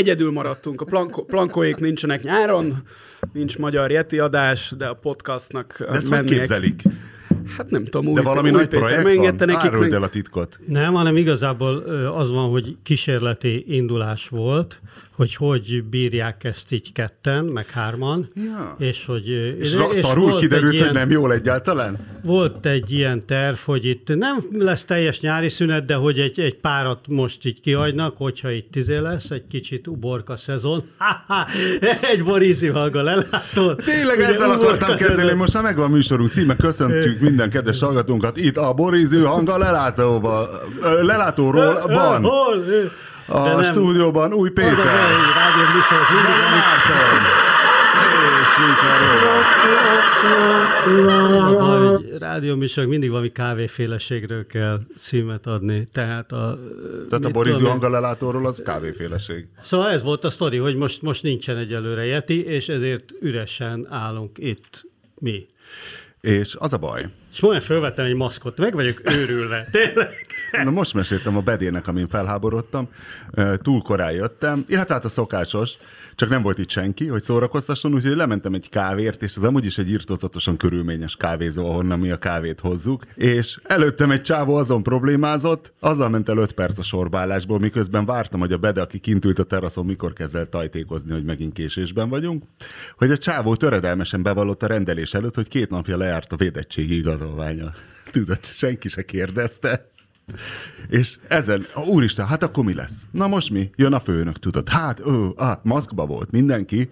egyedül maradtunk. A planko, plankóék nincsenek nyáron, nincs magyar Yeti adás, de a podcastnak De ezt hogy képzelik? Hát nem tudom, új, De valami új nagy Péter projekt megengedte van? nekik, Áruld meg- el a titkot. Nem, hanem igazából az van, hogy kísérleti indulás volt, hogy hogy bírják ezt így ketten, meg hárman, Ja. és hogy... És, ra- szarul kiderült, egy hogy ilyen- nem jól egyáltalán? Volt egy ilyen terv, hogy itt nem lesz teljes nyári szünet, de hogy egy, egy párat most így kihagynak, hogyha itt tizé lesz, egy kicsit uborka szezon. Ha-ha, egy borízi hallga lelátó. Tényleg Ugye ezzel akartam kezdeni, szezon. most már megvan műsorunk címe, köszöntjük minden kedves hallgatónkat itt a Boriző hanga lelátóban, lelátóról van, Hol? A nem. stúdióban Új Péter, hogy rádió műsorok mindig és hogy rádió műsorok mindig valami kávéféleségről kell címet adni. Tehát a, Tehát a mit Boriző tudom én. hanga lelátóról az kávéféleség. Szóval ez volt a sztori, hogy most, most nincsen egyelőre Yeti, és ezért üresen állunk itt mi. És az a baj, És majd felvettem egy maszkot, meg vagyok őrülve. Tényleg. Na most meséltem a bedének, amin felháborodtam. Túl korán jöttem, illetve hát a szokásos, csak nem volt itt senki, hogy szórakoztasson, úgyhogy lementem egy kávért, és ez amúgy is egy írtózatosan körülményes kávézó, ahonnan mi a kávét hozzuk. És előttem egy csávó azon problémázott, azzal ment el 5 perc a sorbálásból, miközben vártam, hogy a Bede, aki kint ült a teraszon, mikor kezd el tajtékozni, hogy megint késésben vagyunk, hogy a csávó töredelmesen bevallott a rendelés előtt, hogy két napja lejárt a védettségi igazolványa. Tudod, senki se kérdezte. És ezen, úristen, hát akkor mi lesz? Na most mi? Jön a főnök, tudod. Hát, ó, ah, maszkba volt mindenki.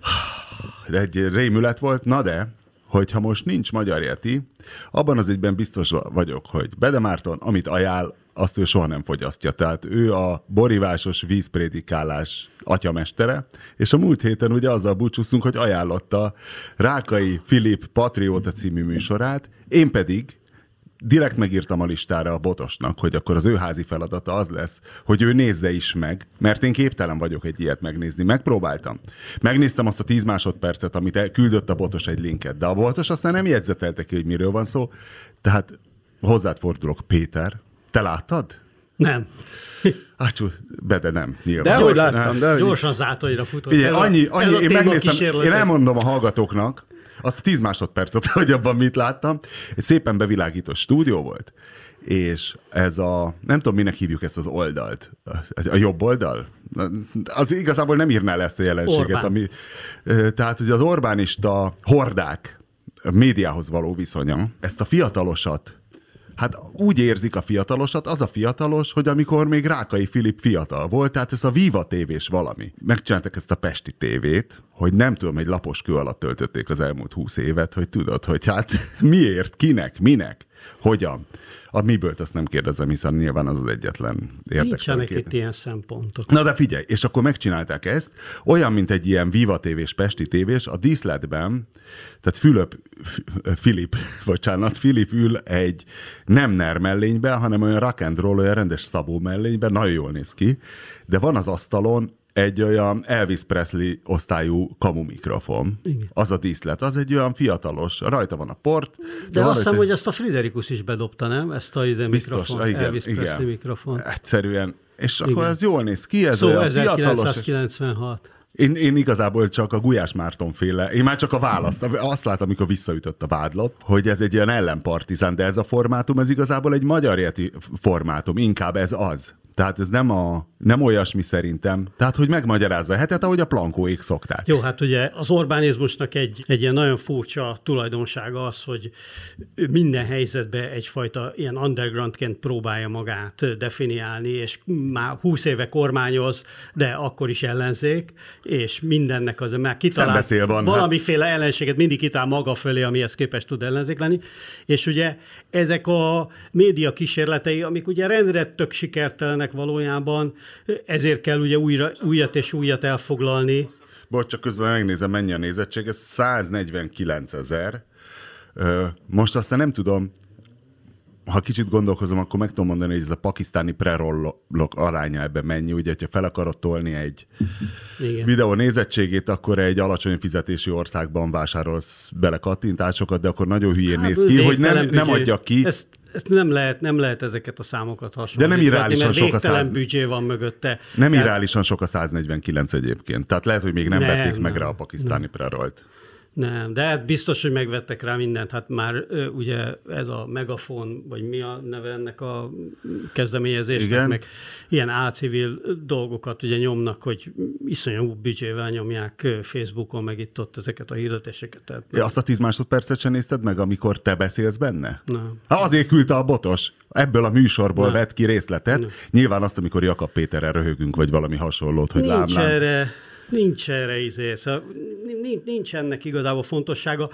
Egy rémület volt, na de, hogyha most nincs magyar Yeti, abban az egyben biztos vagyok, hogy Bede Márton, amit ajánl, azt ő soha nem fogyasztja. Tehát ő a borivásos vízprédikálás atyamestere, és a múlt héten ugye azzal búcsúztunk, hogy ajánlotta Rákai Filip Patrióta című műsorát, én pedig direkt megírtam a listára a botosnak, hogy akkor az ő házi feladata az lesz, hogy ő nézze is meg, mert én képtelen vagyok egy ilyet megnézni. Megpróbáltam. Megnéztem azt a 10 másodpercet, amit küldött a botos egy linket, de a botos aztán nem jegyzetelte ki, hogy miről van szó. Tehát hozzád fordulok, Péter. Te láttad? Nem. Ácsú, Bede nem, nyilván. De hogy Gyorsan, láttam, de hogy Gyorsan zátonyra futott. Ugye, a- annyi, annyi én megnéztem, én elmondom a hallgatóknak, azt a 10 másodpercet, hogy abban mit láttam. Egy szépen bevilágított stúdió volt, és ez a, nem tudom, minek hívjuk ezt az oldalt, a jobb oldal? Az igazából nem írná le ezt a jelenséget, Orbán. ami, tehát hogy az Orbánista hordák médiához való viszonya, ezt a fiatalosat Hát úgy érzik a fiatalosat, az a fiatalos, hogy amikor még Rákai Filip fiatal volt, tehát ez a Viva tévés valami. Megcsináltak ezt a Pesti tévét, hogy nem tudom, egy lapos kő alatt töltötték az elmúlt húsz évet, hogy tudod, hogy hát miért, kinek, minek, hogyan. A miből azt nem kérdezem, hiszen nyilván az az egyetlen érdekel. Nincsenek itt ilyen szempontok. Na de figyelj, és akkor megcsinálták ezt, olyan, mint egy ilyen Viva tévés, Pesti tévés, a díszletben, tehát Fülöp, Filip, bocsánat, Filip ül egy nem NER mellényben, hanem olyan rock and roll, olyan rendes szabó mellényben, nagyon jól néz ki, de van az asztalon egy olyan Elvis Presley osztályú kamu mikrofon. Igen. Az a díszlet, az egy olyan fiatalos, rajta van a port. De van azt hiszem, rajta- hogy ezt a Friderikus is bedobta, nem? Ezt a izé Biztos, mikrofon, igen, Elvis igen. Presley mikrofon. Egyszerűen. És akkor Igen. ez jól néz ki, ez Szó olyan fiatalos. és- 1996. Én, én igazából csak a Gulyás Márton féle, én már csak a választ, azt látom, amikor visszaütött a vádlott, hogy ez egy ilyen ellenpartizán, de ez a formátum, ez igazából egy magyar formátum, inkább ez az. Tehát ez nem, a, nem olyasmi szerintem. Tehát, hogy megmagyarázza a hetet, ahogy a plankóék szokták. Jó, hát ugye az Orbánizmusnak egy, egy ilyen nagyon furcsa tulajdonsága az, hogy minden helyzetben egyfajta ilyen undergroundként próbálja magát definiálni, és már 20 éve kormányoz, de akkor is ellenzék, és mindennek az, már kitalál van, hát. valamiféle ellenséget mindig kitál maga fölé, amihez képest tud ellenzék lenni, és ugye ezek a média kísérletei, amik ugye rendre tök sikertelenek valójában, ezért kell ugye újra, újat és újat elfoglalni, Bocs, csak közben megnézem, mennyi a nézettség, ez 149 ezer. Most aztán nem tudom, ha kicsit gondolkozom, akkor meg tudom mondani, hogy ez a pakisztáni prerollok aránya ebben mennyi. Ugye, ha fel akarod tolni egy Igen. videó nézettségét, akkor egy alacsony fizetési országban vásárolsz bele kattintásokat, de akkor nagyon hülyén Hát, néz ki, hogy nem, nem adja ki. Ezt ezt nem lehet, nem lehet ezeket a számokat hasonlítani. De nem irreálisan mert sok a végtelen száz- büdzsé van mögötte. Nem Tehát- sok a 149 egyébként. Tehát lehet, hogy még nem, Nem, vették meg rá a pakisztáni prerolt. Nem, de hát biztos, hogy megvettek rá mindent. Hát már ö, ugye ez a megafon, vagy mi a neve ennek a kezdeményezésnek, Igen. meg ilyen álcivil dolgokat ugye nyomnak, hogy iszonyú büdzsével nyomják Facebookon, meg itt ott ezeket a hirdetéseket. Tehát Ja, azt a 10 másodpercet sem nézted meg, amikor te beszélsz benne? Nem. Hát azért küldte a botos. Ebből a műsorból Nem. vett ki részletet. Nem. Nyilván azt, amikor Jakab Péterrel röhögünk, vagy valami hasonlót, hogy lám, nincs lám. erre, nincs erre izé, szóval nincs, ennek igazából fontossága.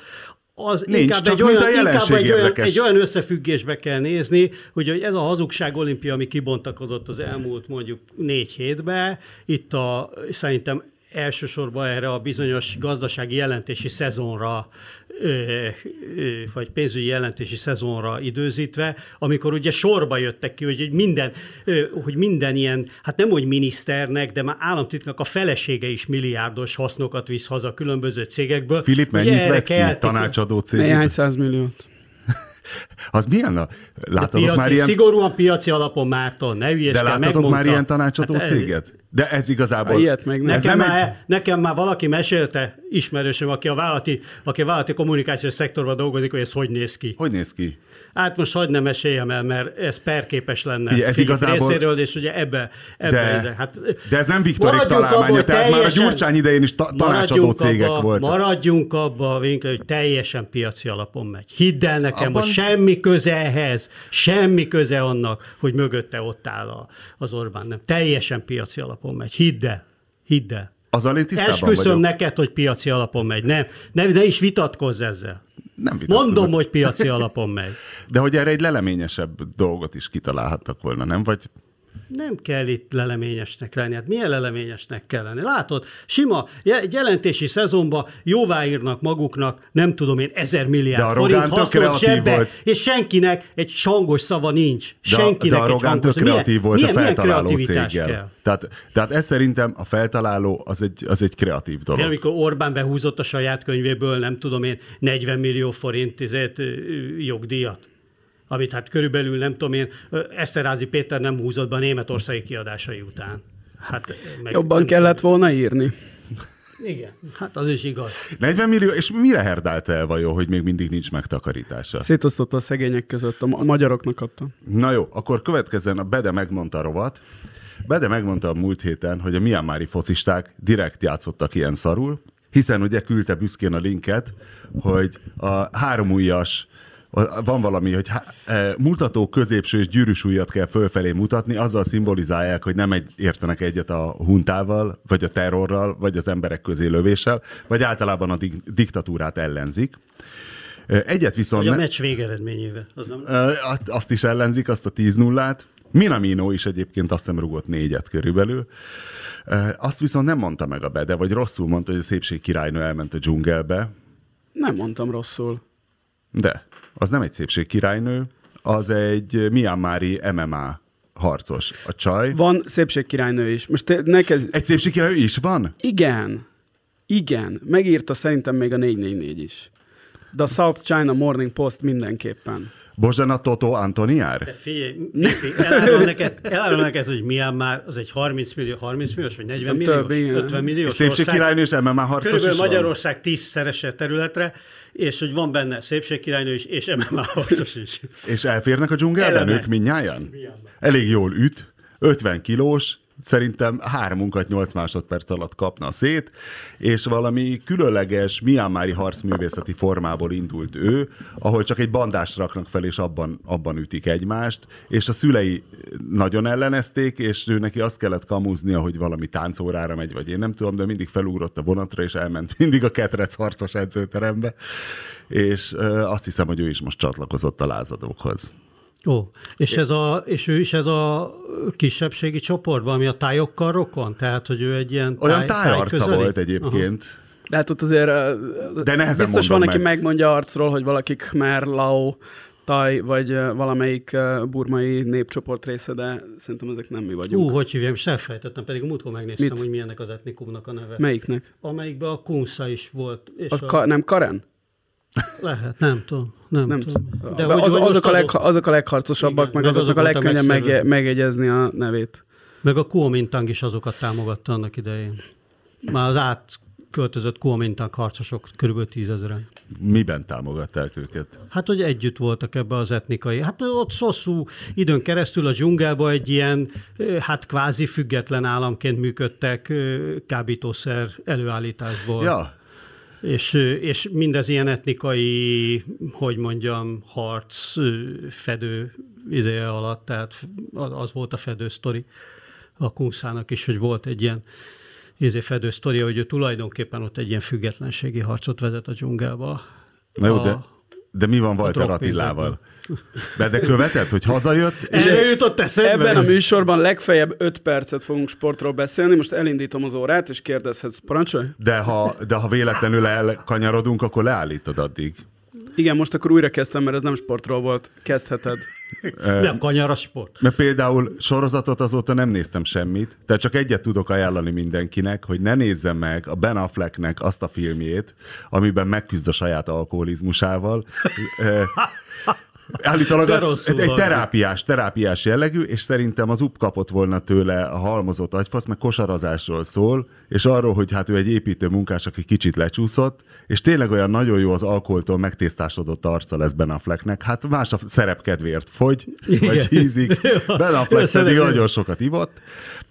Az Nincs, inkább, csak egy mint olyan, a jelenség inkább egy, olyan, egy olyan összefüggésbe kell nézni, hogy, ez a hazugság olimpia, ami kibontakozott az elmúlt mondjuk négy hétbe, itt a, szerintem elsősorban erre a bizonyos gazdasági jelentési szezonra, vagy pénzügyi jelentési szezonra időzítve, amikor ugye sorba jöttek ki, hogy minden, hogy minden ilyen, hát nem hogy miniszternek, de már államtitknak a felesége is milliárdos hasznokat visz haza különböző cégekből. Filip mennyit vett ki tanácsadó Néhány cég? százmilliót. Az milyen? A... Láttatok piaci, már ilyen... Szigorúan piaci alapon Márton, ne De hülyeskedj, láttatok megmondta. már ilyen tanácsadó Hát céget? De ez igazából... Ilyet meg nem. Nekem, nem már, egy... nekem már valaki mesélte, ismerősöm, aki a vállalati, aki a vállalati kommunikációs szektorban dolgozik, hogy ez hogy néz ki. Hogy néz ki? Hát most hagyd nem meséljem el, mert ez perképes lenne. Figyelj, ez igazából- részéről, és ugye ebbe, ebbe De, hát, de ez nem Viktorik abba, találmánya, hogy tehát már a Gyurcsány idején is ta- tanácsadó cégek abba, voltak. Maradjunk abba, Winkler, hogy teljesen piaci alapon megy. Hidd el nekem, Abban- hogy semmi köze ehhez, semmi köze annak, hogy mögötte ott áll a, az Orbán. Nem, teljesen piaci alapon megy. Hidd el. Hidd el. Azzal én tisztában Esküszöm vagyok. neked, hogy piaci alapon megy. Nem, ne, ne is vitatkozz ezzel. Nem. Mondom, hogy piaci alapon megy. De hogy erre egy leleményesebb dolgot is kitalálhattak volna, nem? Vagy Nem kell itt leleményesnek lenni. Hát milyen leleményesnek kell lenni? Látod, sima, jelentési szezonban jóváírnak maguknak, nem tudom én, ezer milliárd forint hasznot zsebbe, volt. és senkinek egy sangos szava nincs. de, senkinek de a egy Rogán hangos tök kreatív volt milyen, a feltaláló céggel. Kell? Tehát, tehát ez szerintem a feltaláló az egy, az egy kreatív dolog. De amikor Orbán behúzott a saját könyvéből, nem tudom én, 40 millió forint ö, jogdíjat, amit hát körülbelül, nem tudom én, Eszterázi Péter nem húzott be a németországi kiadásai után. Hát, meg, Jobban nem- kellett volna írni. Igen, hát az is igaz. 40 millió, és mire herdálta el vajon, hogy még mindig nincs megtakarítása? Szétosztotta a szegények között, a ma- a magyaroknak adta. Na jó, akkor következzen a Bede megmondta rovat. Bede megmondta a múlt héten, hogy a Myanmari focisták direkt játszottak ilyen szarul, hiszen ugye küldte büszkén a linket, hogy a három ujjas van valami, hogy há- e, mutató középső és gyűrűs ujjat kell fölfelé mutatni, azzal szimbolizálják, hogy nem egy, értenek egyet a huntával, vagy a terrorral, vagy az emberek közé lövéssel, vagy általában a dik- diktatúrát ellenzik. E, Egyet viszont... Vagy a meccs végeredményével. Az nem... Ö, azt- is ellenzik, azt a 10-0-át. Minamino is egyébként azt hiszem rugott négyet körülbelül. Azt viszont nem mondta meg a Bede, vagy rosszul mondta, hogy a szépség királynő elment a dzsungelbe. Nem mondtam rosszul. De az nem egy szépség királynő, az egy Myanmari MMA harcos. A csaj. Van szépségkirálynő is. Most te, neked... Egy szépség királynő is van? Igen. Igen. Megírta szerintem még a 444 is. De a South China Morning Post mindenképpen. Bozsana Toto Antoniár? De figyelj, Népi, elárulom neked, elárulom neked, hogy milyen már az egy 30 millió, 30 milliós, vagy 40 Nem milliós, több, igen. 50 milliós És szépség királynő és MMA harcos Körülbelül is van? Magyarország tízszerese területre, és hogy van benne szépségkirálynő is, és MMA harcos is. És elférnek a dzsungelben ők? Mindnyájan. Elég jól üt, 50 kilós, szerintem háromunkat 8 másodperc alatt kapna szét, és valami különleges Myanmari harcművészeti formából indult ő, ahol csak egy bandást raknak fel, és abban, abban ütik egymást, és a szülei nagyon ellenezték, és ő neki azt kellett kamuznia, hogy valami táncórára megy, vagy én nem tudom, de mindig felugrott a vonatra, és elment mindig a ketrec harcos edzőterembe, és azt hiszem, hogy ő is most csatlakozott a lázadókhoz. Ó, és, ez a, és ő is ez a kisebbségi csoportban, ami a tájokkal rokon? Tehát, hogy ő egy ilyen Olyan táj, tájarca tájközeli? volt egyébként. De hát ott azért De nehezen biztos van, aki meg. megmondja arcról, hogy valaki Khmer, Lao, Taj, vagy valamelyik burmai népcsoport része, de szerintem ezek nem mi vagyunk. Ú, hogy hívjam, és elfejtettem, pedig a múltkor megnéztem, Mit? hogy milyennek az etnikumnak a neve. Melyiknek? Amelyikben a Kunsa is volt. És Az a... ka- nem Karen? Lehet, nem tudom. Nem, Nem tudom. De az, hogy azok, a leg, azok a legharcosabbak, Igen, meg meg azoknak a legkönnyebb meg, megszervezve. megjegyezni a nevét. Meg a Kuomintang is azokat támogatta annak idején. Már az átköltözött Kuomintang harcosok kb. tízezeren. Miben támogatták őket? Hát, hogy együtt voltak ebbe az etnikai. Hát ott hosszú időn keresztül a dzsungelben egy ilyen, hát kvázi független államként működtek kábítószer előállításból. Ja, És, és mindez ilyen etnikai, hogy mondjam, harc fedő ideje alatt, tehát az volt a fedő sztori a Kungszának is, hogy volt egy ilyen izé fedő sztori, hogy ő tulajdonképpen ott egy ilyen függetlenségi harcot vezet a dzsungelba. na jó, A- de, de mi van Walter. Attilával? De, de követett, hogy hazajött, és Erre jutott eszembe. Ebben a műsorban legfeljebb 5 percet fogunk sportról beszélni. Most elindítom az órát, és kérdezhetsz. Parancsolj? de ha, de ha véletlenül elkanyarodunk, akkor leállítod addig. Igen, most akkor újra kezdtem, mert ez nem sportról volt. Kezdheted. Nem kanyar a sport. Mert például sorozatot azóta nem néztem semmit, tehát csak egyet tudok ajánlani mindenkinek, hogy ne nézze meg a Ben Afflecknek azt a filmjét, amiben megküzd a saját alkoholizmusával. Állítólag az egy, terápiás, terápiás jellegű, és szerintem az UP kapott volna tőle a halmozott agyfasz, meg kosarazásról szól, és arról, hogy hát ő egy építő munkás, aki kicsit lecsúszott, és tényleg olyan nagyon jó az alkoholtól megtésztásodott arca lesz Ben Afflecknek. Hát más a szerep kedvéért fogy, vagy Igen. hízik. Ben Affleck pedig nagyon sokat ivott.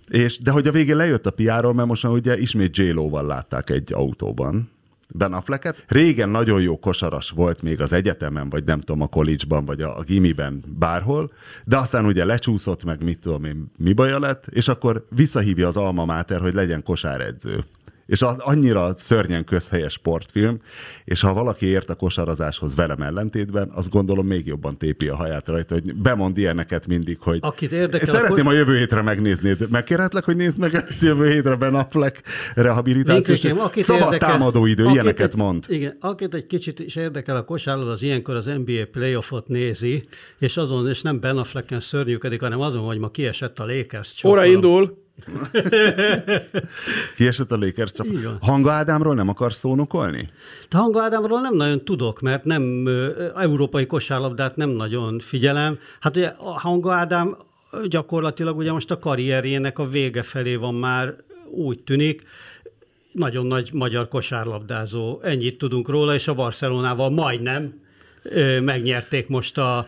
És, de hogy a végén lejött a PR-ról, mert most már ugye ismét j val látták egy autóban. Ben Afflecket. Régen nagyon jó kosaras volt még az egyetemen, vagy nem tudom, a college-ban, vagy a, a gimiben, bárhol, de aztán ugye lecsúszott, meg mit tudom én, mi baja lett, és akkor visszahívja az alma mater, hogy legyen kosáredző. És az annyira szörnyen közhelyes sportfilm, és ha valaki ért a kosarazáshoz velem ellentétben, azt gondolom még jobban tépi a haját rajta, hogy bemond ilyeneket mindig, hogy Akit érdekel, szeretném akkor- a jövő hétre megnézni. Megkérhetlek, hogy nézd meg ezt jövő hétre Ben Affleck rehabilitációs. Szabad érdekel- támadó idő, akit ilyeneket egy, mond. Igen, akit egy kicsit is érdekel a kosárlabda, az ilyenkor az NBA playoffot nézi, és azon, és nem Ben Afflecken szörnyűködik, hanem azon, hogy ma kiesett a Lakers Óra indul. Kiesett a Lakers van. Hanga Ádámról nem akarsz szónokolni? De Hanga Ádámról nem nagyon tudok, mert nem európai kosárlabdát nem nagyon figyelem. Hát ugye a Hanga Ádám gyakorlatilag ugye most a karrierjének a vége felé van már, úgy tűnik, nagyon nagy magyar kosárlabdázó. Ennyit tudunk róla, és a Barcelonával majdnem megnyerték most a,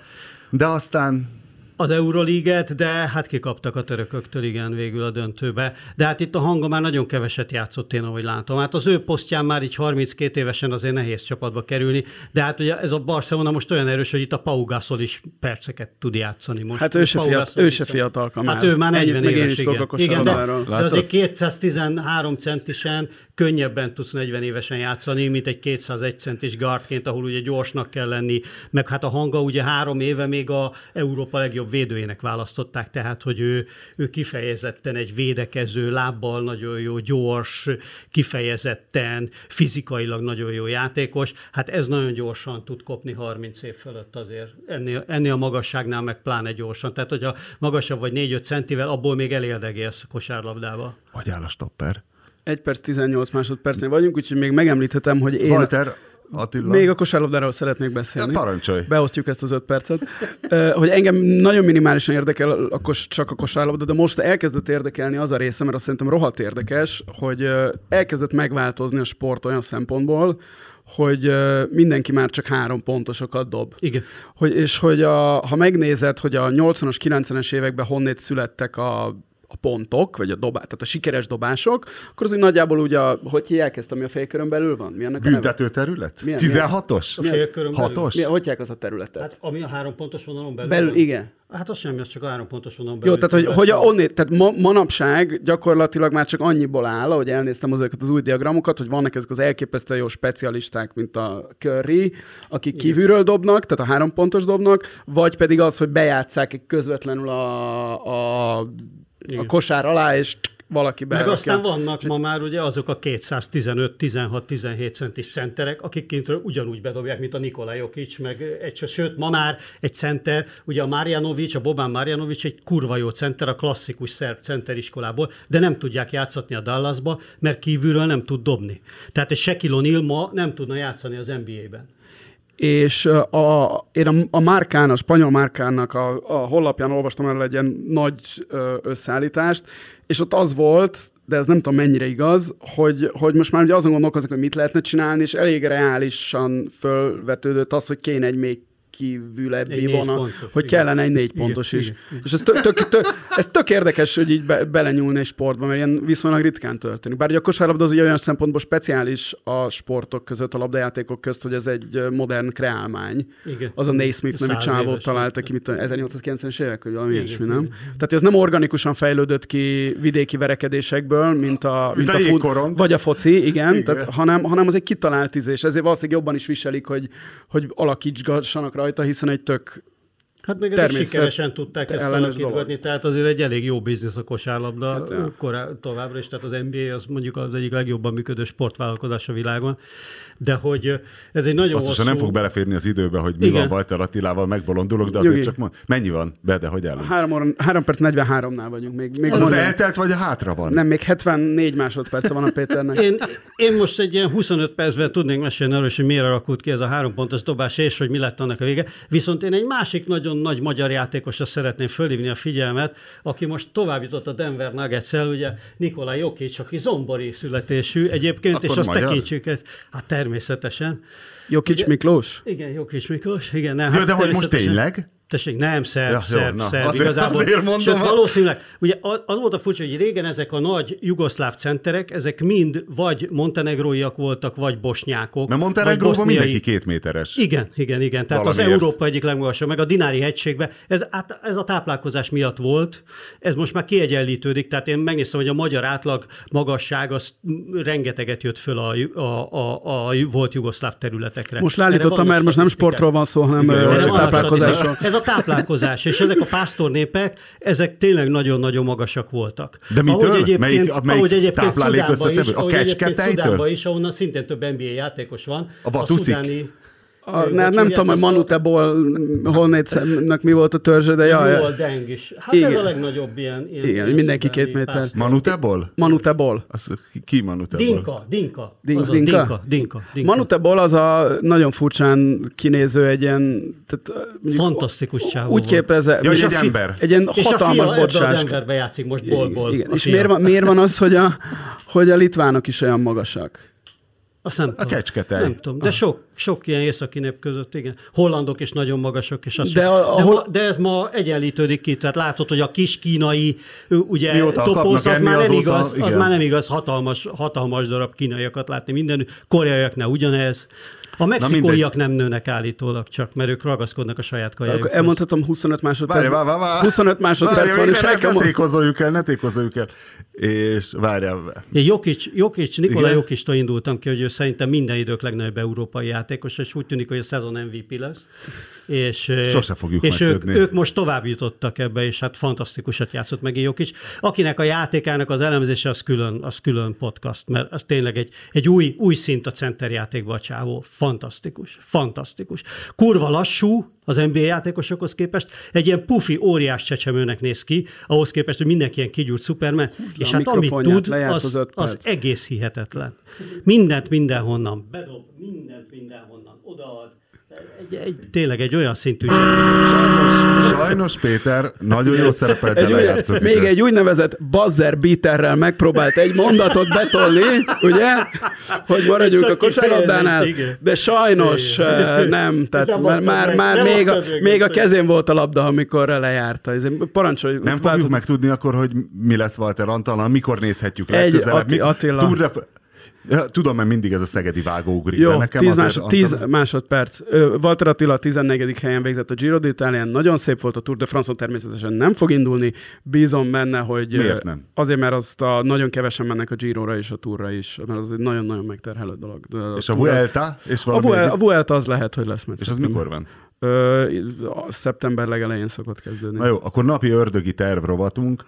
De aztán az Euroliget, de hát kikaptak a törököktől, igen, végül a döntőbe. De hát itt a hanga már nagyon keveset játszott én, ahogy látom. Hát az ő posztján már így 32 évesen azért nehéz csapatba kerülni, de hát ugye ez a Barcelona most olyan erős, hogy itt a Pau Gasol is perceket tud játszani most. Hát ő se, Pau fiat, Gasol ő se fiatalka Hát már. ő már 40 Ennyit éves, igen. igen de, de azért 213 centisen könnyebben tudsz 40 évesen játszani, mint egy 201 centis guardként, ahol ugye gyorsnak kell lenni, meg hát a hanga ugye három éve még a Európa legjobb védőjének választották, tehát hogy ő, ő kifejezetten egy védekező, lábbal nagyon jó, gyors, kifejezetten, fizikailag nagyon jó játékos, hát ez nagyon gyorsan tud kopni 30 év fölött azért, ennél, ennél a magasságnál meg pláne gyorsan, tehát hogy a magasabb vagy 4-5 centivel, abból még elérdegélsz kosárlabdába. hogy áll a stopper? 1 perc 18 másodpercnél vagyunk, úgyhogy még megemlíthetem, hogy én Walter Attila. még a kosárlabdáról szeretnék beszélni. Ja, parancsolj. Beosztjuk ezt az öt percet. Hogy engem nagyon minimálisan érdekel a kos, csak a kosárlabda, de most elkezdett érdekelni az a része, mert azt szerintem rohadt érdekes, hogy elkezdett megváltozni a sport olyan szempontból, hogy mindenki már csak három pontosokat dob. Igen. Hogy, és hogy a, ha megnézed, hogy a 80-as, 90-es években honnét születtek a, a pontok, vagy a dobá, tehát a sikeres dobások, akkor az úgy nagyjából ugye, a, hogy hívják ezt, ami a félkörön belül van? Mi annak a neve? Büntető terület? Milyen- 16-os? A félkörön belül. Hatos? Mi, hogy hívják az a területet? Hát ami a három pontos vonalon belül. Belül, van? igen. Hát az semmi, az csak a három pontos vonalon belül. Jó, tehát hogy, hogy a, onnét, tehát ma, manapság gyakorlatilag már csak annyiból áll, ahogy elnéztem azokat az új diagramokat, hogy vannak ezek az elképesztően jó specialisták, mint a Curry, akik kívülről dobnak, tehát a három pontos dobnak, vagy pedig az, hogy bejátszák közvetlenül a, a, a Igen. kosár alá, és valaki Meg berakja. aztán vannak ma már ugye azok a 215-16-17 centis centerek, akik kintről ugyanúgy bedobják, mint a Nikola Jokic, meg egy, sőt, ma már egy center, ugye a Marjanovic, a Bobán Marjanovic egy kurva jó center a klasszikus szerb centeriskolából, de nem tudják játszatni a Dallasba, mert kívülről nem tud dobni. Tehát egy Shaquille O'Neal ma nem tudna játszani az NBA-ben. És a, én a, a márkán, a spanyol márkának a, a honlapján olvastam el egy ilyen nagy összeállítást, és ott az volt, de ez nem tudom mennyire igaz, hogy, hogy most már ugye azon gondolkoznak, hogy mit lehetne csinálni, és elég reálisan fölvetődött az, hogy kéne egy még kívülebbi vona, pontos, hogy igen. kellene egy négy pontos igen, is. Igen. És ez tök, tök, tök, ez tök érdekes, hogy így be, belenyúlni egy sportba, mert ilyen viszonylag ritkán történik. Bár ugye a kosárlabda az olyan szempontból speciális a sportok között, a labdajátékok közt, hogy ez egy modern kreálmány. Igen. Az a Naismith nevű csávót találta ki, mit 1890-es évek, vagy valami ilyesmi, nem? Tehát ez nem organikusan fejlődött ki vidéki verekedésekből, mint a, mint a, fut, vagy a foci, igen, igen. Tehát, hanem, hanem az egy kitalált ízés. Ezért valószínűleg jobban is viselik, hogy, hogy alakítsgassanak rajta, hiszen egy tök Hát még eddig sikeresen tudták ezt alakítgatni, tehát azért egy elég jó biznisz a kosárlabda hát, korá, továbbra is, tehát az NBA az mondjuk az egyik legjobban működő sportvállalkozás a világon de hogy ez egy nagyon Azt hosszú... nem fog beleférni az időbe, hogy mi Igen. van Walter Attilával, megbolondulok, de azért Jogi. csak mond, mennyi van? Be, de hogy állunk? 3, óra, 3 perc 43-nál vagyunk. Még, még az, az eltelt, vagy a hátra van? Nem, még 74 másodperc van a Péternek. én, én most egy ilyen 25 percben tudnék mesélni arról, hogy miért alakult ki ez a három pontos dobás, és hogy mi lett annak a vége. Viszont én egy másik nagyon nagy magyar játékosra szeretném fölhívni a figyelmet, aki most tovább jutott a Denver nuggets ugye Nikolaj Jokic, aki zombori születésű egyébként, Akkor és azt magyar? tekintsük, ezt, hát természetesen. Jokic ugye, Miklós? Igen, Jokic Miklós, igen. Nem, hát de hogy most tényleg? Tessék, nem, szerb, ja, szerb, jó, szerb. Azért, igazából. Azért mondom. Sőt, valószínűleg, ugye az volt a furcsa, hogy régen ezek a nagy jugoszláv centerek, ezek mind vagy montenegróiak voltak, vagy bosnyákok. Mert Montenegróban mindenki két méteres. Igen, igen, igen. Tehát Valamiért. az Európa egyik legmagasabb, meg a Dinári hegységben. Ez, hát, ez a táplálkozás miatt volt, ez most már kiegyenlítődik, tehát én megnéztem, hogy a magyar átlag magasság az rengeteget jött föl a, a, a, a volt jugoszláv területekre. Most leállítottam, mert most nem sportról van szó, hanem táplálkozásról. Ez a táplálkozás, és ezek a pásztornépek, ezek tényleg nagyon-nagyon magasak voltak. De mitől? Ahogy egyébként, melyik, melyik ahogy egyébként Szudánban is, a kecsketejtől? is, ahonnan szintén több NBA játékos van. A? A szudáni, a, nem, nem tudom, hogy Manuteból Honnétnek mi volt a törzse, de jaj. Jó, Deng is. Hát igen. ez a legnagyobb ilyen. ilyen igen, ilyen mindenki két méter. Manuteból? Manuteból. Az, ki Manuteból? Dinka, Dinka. Din, dinka? dinka? Dinka, dinka. Manuteból az a nagyon furcsán kinéző egy ilyen... Tehát, Fantasztikus csávó Úgy képeze. Ja, egy fi, ember. Egy ilyen hatalmas bocsás. És a játszik most bolból. Igen. És miért van, miért van az, hogy a, hogy a litvánok is olyan magasak? Azt nem a tudom. kecsketej. Nem tudom, de ah. sok, sok ilyen északi nép között, igen. Hollandok is nagyon magasak, és az de, a, a, de, hol... de ez ma egyenlítődik ki, tehát látod, hogy a kis kínai ugye toposz, az már nem azóta, igaz, igen. az már nem igaz hatalmas, hatalmas darab kínaiakat látni minden, koreaiaknál ugyanez. A mexikóiak nem nőnek állítólag csak, mert ők ragaszkodnak a saját kajájukhoz. elmondhatom 25 másodperc. Várj, várj, várj. 25 másodperc van, és el kell... Ne tékozoljuk el, ne tékozoljuk el. És várjál. Jokic, Jokic, Nikola Jokictól indultam ki, hogy ő szerintem minden idők legnagyobb európai játékos, és úgy tűnik, hogy a szezon MVP lesz és, Sose fogjuk és ők, ők, most tovább jutottak ebbe, és hát fantasztikusat játszott meg Jokic. Akinek a játékának az elemzése az külön, az külön podcast, mert az tényleg egy, egy új, új szint a centerjátékban a csávó. Fantasztikus, fantasztikus. Kurva lassú, az NBA játékosokhoz képest, egy ilyen pufi, óriás csecsemőnek néz ki, ahhoz képest, hogy mindenki ilyen kigyúrt szupermen, Húzza és hát amit tud, az, az, az egész hihetetlen. Mindent mindenhonnan bedob, mindent mindenhonnan odaad, egy, egy, tényleg egy olyan szintű sajnos, sajnos Péter nagyon jó szerepelt, lejárt az Még idő. egy úgynevezett buzzer beaterrel megpróbált egy mondatot betolni, ugye? Hogy maradjunk a kosárlabdánál, de sajnos igen. nem, tehát már, már, már még, a, még a kezén volt a labda, amikor lejárta. Parancsolj. Nem fogjuk megtudni akkor, hogy mi lesz Walter Antal, mikor nézhetjük legközelebb. Egy Attila. Tour de, Ja, tudom, mert mindig ez a szegedi vágó ugrik Jó, nekem 10, másod, 10 másodperc. Walter Attila a 14. helyen végzett a Giro d'Italián. Nagyon szép volt a Tour de France-on, természetesen nem fog indulni. Bízom benne, hogy... Miért nem? Azért, mert azt a, nagyon kevesen mennek a Giro-ra és a Tourra is, mert az egy nagyon-nagyon megterhelő dolog. De és a, a Vuelta? És a, Vuelta, a Vuelta az lehet, hogy lesz. Mert és az mikor van? Ö, szeptember legelején szokott kezdődni. Na jó, akkor napi ördögi terv rovatunk.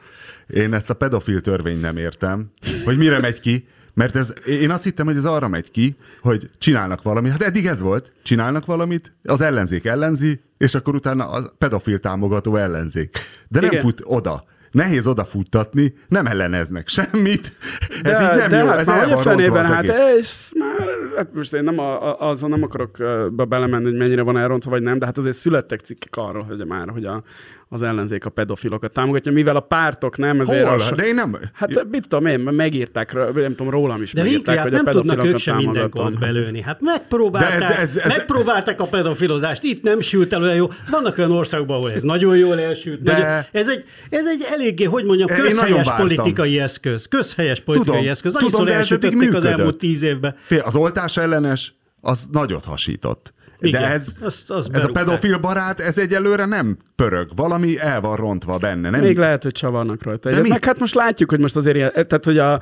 Én ezt a pedofil törvényt nem értem, hogy mire megy ki. Mert ez, én azt hittem, hogy ez arra megy ki, hogy csinálnak valamit. Hát eddig ez volt. Csinálnak valamit, az ellenzék ellenzi, és akkor utána a pedofil támogató ellenzék. De nem Igen. fut oda. Nehéz odafuttatni, nem elleneznek semmit. De, ez így nem de jó, hát ez már a fenében, hát ez már hát most én nem a, a, azon nem akarok be belemenni, hogy mennyire van elrontva, vagy nem, de hát azért születtek cikkek arról, hogy már, hogy a, az ellenzék a pedofilokat támogatja, mivel a pártok nem, ezért... Hol? A... De én nem... Hát mit tudom én, megírták, nem tudom, rólam is De megírták, hogy a nem tudnak ők sem minden kort belőni. Hát megpróbálták, ez, ez, ez, megpróbálták a pedofilozást, itt nem sült el olyan jó. Vannak olyan országban, ahol ez nagyon jól elsült. De... Nagyon, ez, egy, ez egy eléggé, hogy mondjam, közhelyes politikai eszköz. Közhelyes politikai tudom, eszköz. Nagyon tudom, de ez az elmúlt tíz évben. Az oltás ellenes, az nagyot hasított. Igen, De ez, azt, azt ez a pedofil barát, ez egyelőre nem pörög. Valami el van rontva benne. Nem? Még lehet, hogy csavarnak rajta. De Meg hát most látjuk, hogy most azért, tehát hogy a,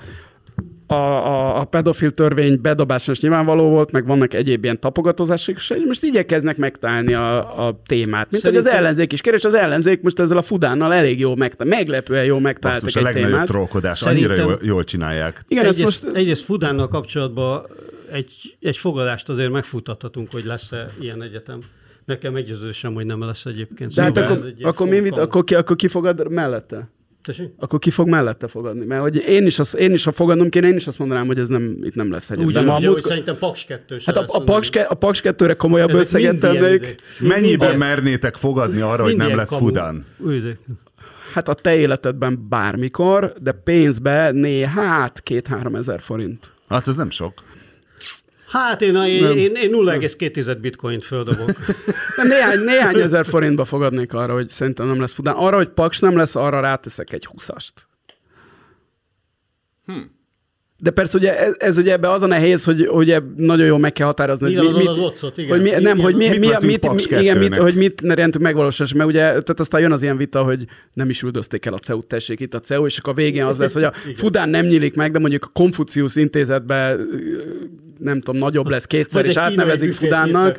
a, a, a pedofil törvény bedobása is nyilvánvaló volt, meg vannak egyéb ilyen tapogatózások, és most igyekeznek megtalálni a, a témát. Mint Szerintem... hogy az ellenzék is kérdés, az ellenzék most ezzel a fudánnal elég jó megtaláltak, meglepően jó megtaláltak egy a legnagyobb témát. trókodás, Szerintem... annyira jól, jól csinálják. Igen, egyrészt, most... egyrészt Fudánnal kapcsolatban egy, egy fogadást azért megfutathatunk, hogy lesz-e ilyen egyetem. Nekem meggyőződésem, hogy nem lesz egyébként. De hát akkor, akkor, mi, akkor, ki, akkor ki fogad mellette? Tessék? Akkor ki fog mellette fogadni? Mert hogy én is, az, én is ha fogadnom kéne, én is azt mondanám, hogy ez nem, itt nem lesz egyetem. Úgy, ugye, hogy szerintem Paks 2 Hát a, a, Paks, a Paks 2-re komolyabb összeget tennék. Mennyiben mind mernétek fogadni arra, hogy nem lesz kamu. Fudán? Hát a te életedben bármikor, de pénzbe né, hát két-három ezer forint. Hát ez nem sok. Hát én, én, én, én 0,2 bitcoint földobok. néhány, néhány ezer forintba fogadnék arra, hogy szerintem nem lesz Fudán. Arra, hogy Paks nem lesz, arra ráteszek egy húszast. Hm. De persze ugye ez, ez ugye ebbe az a nehéz, hogy ugye nagyon jól meg kell határozni, hogy mi, mit, az otcot, igen. Hogy mi, nem, hogy mi, mit, mi, mit, mit, igen, mit, hogy mit rendünk megvalósítani, mert ugye tehát aztán jön az ilyen vita, hogy nem is üldözték el a CEU, tessék itt a CEU, és akkor a végén az lesz, hogy a Fudán nem nyílik meg, de mondjuk a Konfucius intézetbe nem tudom, nagyobb lesz kétszer, és átnevezik Fudánnak.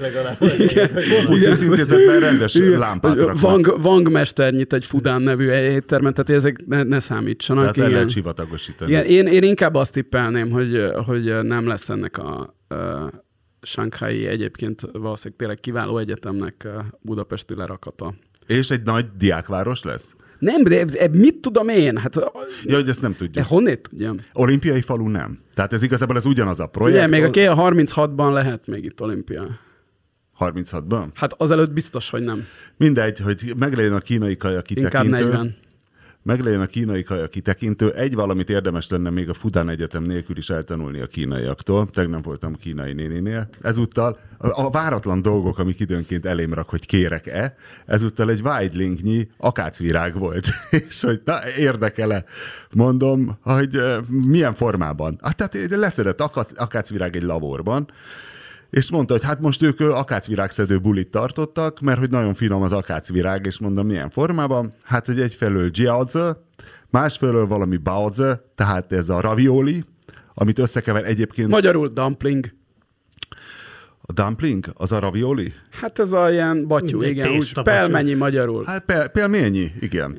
Konfucius intézetben rendes lámpát Vang, Vang mester nyit egy Fudán nevű éttermet, tehát ezek ne, ne számítsanak. Tehát el lehet sivatagosítani. Igen, én, én inkább azt tippelném, hogy, hogy nem lesz ennek a uh, Shanghai egyébként valószínűleg tényleg kiváló egyetemnek budapesti lerakata. És egy nagy diákváros lesz? Nem, de mit tudom én? Hát, ja, hogy ezt nem tudjuk. De honnét tudjam? Olimpiai falu nem. Tehát ez igazából ez ugyanaz a projekt. Igen, még a 36-ban lehet még itt olimpia. 36-ban? Hát azelőtt biztos, hogy nem. Mindegy, hogy meglegyen a kínai kaja kitekintő. Inkább 40 meglegyen a kínai kaja kitekintő. Egy valamit érdemes lenne még a Fudán Egyetem nélkül is eltanulni a kínaiaktól. Tegnap voltam kínai néninél. Ezúttal a váratlan dolgok, amik időnként elém rak, hogy kérek-e, ezúttal egy vágylinknyi akácvirág volt. és hogy na, érdekele, mondom, hogy milyen formában. Hát tehát leszedett akácvirág egy laborban, és mondta, hogy hát most ők akácvirágszedő bulit tartottak, mert hogy nagyon finom az akácvirág, és mondom, milyen formában? Hát, hogy egyfelől jiaozi, másfelől valami baozi, tehát ez a ravioli, amit összekever egyébként... Magyarul dumpling. A dumpling? Az a ravioli? Hát ez a ilyen batyú, Egy igen, úgy pelmennyi magyarul. Hát pel, pelmennyi, igen.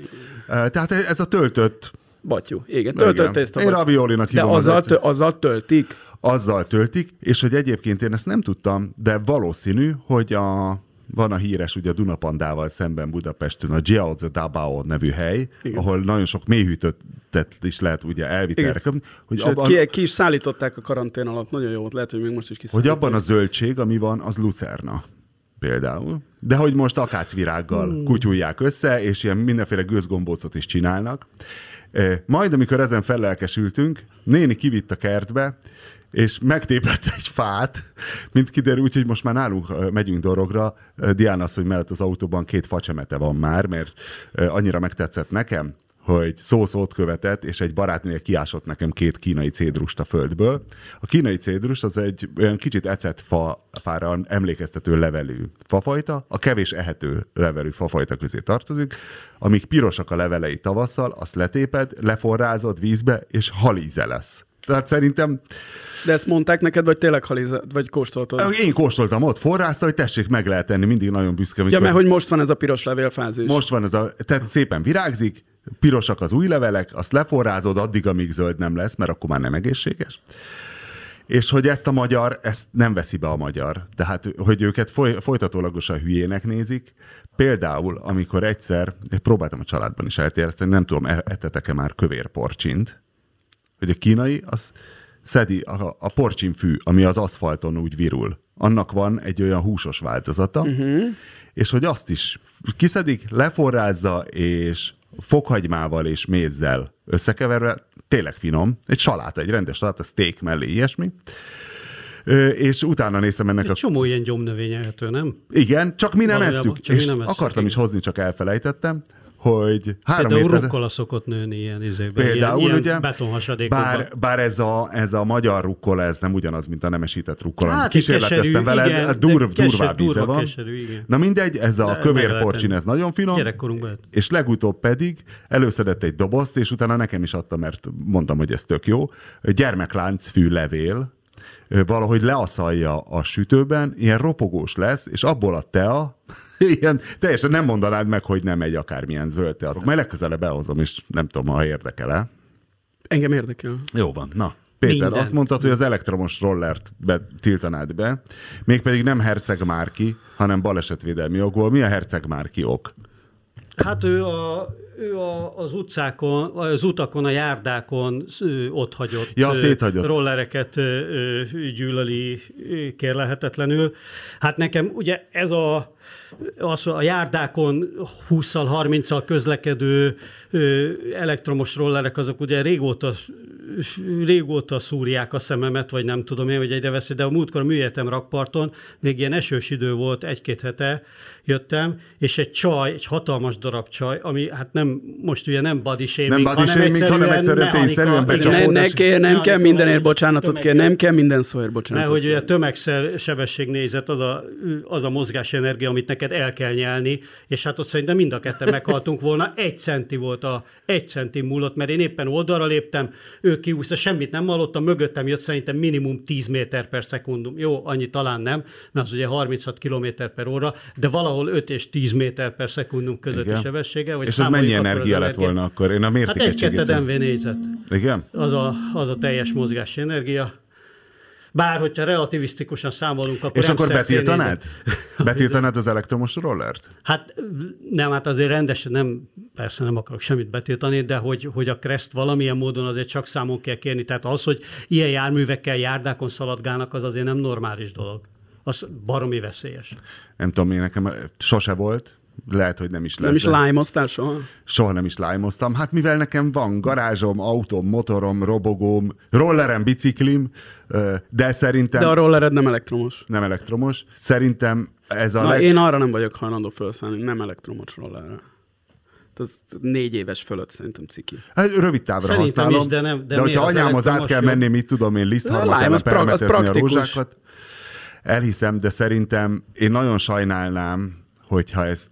Tehát ez a töltött... Batyú, igen, töltött igen. tészta. Én raviolinak hívom. De azzal, tö- azzal töltik? Azzal töltik, és hogy egyébként én ezt nem tudtam, de valószínű, hogy a van a híres ugye Dunapandával szemben Budapesten a Jiaozi Dabao nevű hely, Igen. ahol nagyon sok mélyhűtöttet is lehet ugye elvitelre kapni. Hogy Sőt, abban, ki, ki, is szállították a karantén alatt, nagyon jó volt, lehet, hogy még most is Hogy abban a zöldség, ami van, az lucerna például. De hogy most akácvirággal hmm. kutyulják össze, és ilyen mindenféle gőzgombócot is csinálnak. Majd, amikor ezen fellelkesültünk, néni kivitt a kertbe, és megtépett egy fát, mint kiderül, úgyhogy most már nálunk megyünk dorogra. Diana az, hogy mellett az autóban két facsemete van már, mert annyira megtetszett nekem, hogy szó-szót követett, és egy barátnője kiásott nekem két kínai cédrust a földből. A kínai cédrus az egy olyan kicsit ecet fa, fára emlékeztető levelű fafajta, a kevés ehető levelű fafajta közé tartozik, amíg pirosak a levelei tavasszal, azt letéped, leforrázod vízbe, és halíze lesz. Tehát szerintem... De ezt mondták neked, vagy tényleg halizat, vagy kóstoltad? Én kóstoltam ott, forrázta, hogy tessék meg lehet tenni, mindig nagyon büszke. Ja, mert hogy most van ez a piros levélfázis. Most van ez a, tehát szépen virágzik, pirosak az új levelek, azt leforrázod addig, amíg zöld nem lesz, mert akkor már nem egészséges. És hogy ezt a magyar, ezt nem veszi be a magyar. Tehát, hogy őket foly, folytatólagosan hülyének nézik. Például, amikor egyszer, próbáltam a családban is eltéreszteni, nem tudom, e- ettetek-e már kövér porcsint, hogy a kínai az szedi a, a porcsimfű, ami az aszfalton úgy virul. Annak van egy olyan húsos változata, uh-huh. és hogy azt is kiszedik, leforrázza, és fokhagymával és mézzel összekeverve, tényleg finom, egy salát, egy rendes salát, a steak mellé ilyesmi, Ö, és utána néztem ennek Egy a... csomó ilyen gyomnövény elhető, nem? Igen, csak mi nem Valójában, esszük. csak mi És nem esszük, akartam is hozni, csak elfelejtettem, hogy három Például méter... rukkola szokott nőni ilyen izébe, Például, ilyen, ugye, ilyen betonhasadékokban. bár, bár ez, a, ez a magyar rukkola, ez nem ugyanaz, mint a nemesített rukkola. Hát, Kísérleteztem vele, igen, dur, de keserű, durvább íze van. keserű, igen. Na mindegy, ez a De kövér porcsin, ez nagyon finom. És legutóbb pedig előszedett egy dobozt, és utána nekem is adta, mert mondtam, hogy ez tök jó. Gyermekláncfű levél, ö, valahogy leaszalja a sütőben, ilyen ropogós lesz, és abból a tea, ilyen, teljesen nem mondanád meg, hogy nem egy akármilyen zöld tea. Majd legközelebb behozom, és nem tudom, ha érdekel-e. Engem érdekel. Jó van, na. Péter, Minden. azt mondtad, hogy az elektromos rollert be, tiltanád be, mégpedig nem Herceg Márki, hanem balesetvédelmi okból. Mi a Herceg Márki ok? Hát ő, a, ő a, az utcákon, az utakon, a járdákon ott hagyott, Ja, széthagyott. rollereket gyűlöli kérlehetetlenül. Hát nekem ugye ez a az a járdákon 20-szal, 30-szal közlekedő elektromos rollerek, azok ugye régóta, régóta szúrják a szememet, vagy nem tudom én, hogy egyre veszi, de a múltkor a műegyetem rakparton, még ilyen esős idő volt, egy-két hete jöttem, és egy csaj, egy hatalmas darab csaj, ami hát nem, most ugye nem body shaming, Nem body shaming, hanem egyszerűen tényszerűen becsapódás. Ne, ne, nem kell mindenért bocsánatot kér, nem kell minden szóért bocsánatot mert hogy ugye kérni. tömegsebesség nézet az a, az a mozgásenergia, amit neked el kell nyelni, és hát ott szerintem mind a ketten meghaltunk volna. Egy centi volt a, egy centi múlott, mert én éppen oldalra léptem, ő kiúszta, semmit nem hallottam, mögöttem jött szerintem minimum 10 méter per szekundum. Jó, annyi talán nem, mert az ugye 36 km per óra, de valahol 5 és 10 méter per szekundum közötti Igen. sebessége. Vagy És ez mennyi energia lett volna akkor? Én a Hát mértékegységet... egy-kettő MV négyzet Igen? az a, az a teljes mozgási energia. Bár, hogyha relativisztikusan számolunk, akkor És akkor betiltanád? Betiltanád az elektromos rollert? Hát nem, hát azért rendesen nem, persze nem akarok semmit betiltani, de hogy, hogy a Crest valamilyen módon azért csak számon kell kérni. Tehát az, hogy ilyen járművekkel járdákon szaladgálnak, az azért nem normális dolog. Az baromi veszélyes. Nem tudom, én nekem sose volt. Lehet, hogy nem is lesz. Nem is lime soha? Soha nem is lájmoztam. Hát mivel nekem van garázsom, autóm, motorom, robogóm, rollerem, biciklim, de szerintem De a rollered nem elektromos. nem elektromos. Szerintem ez a Na, leg... én arra nem vagyok hajlandó felszállni, nem elektromos rollerre. Ez négy éves fölött szerintem ciki. Hát rövid távra Szerintem használom, is, de nem- de de hogyha az anyámhoz át kell menni, mit tudom én, lisztharmat Lime, az pra- az permetezni a rózsákat, elhiszem, de szerintem én nagyon sajnálnám, hogyha ezt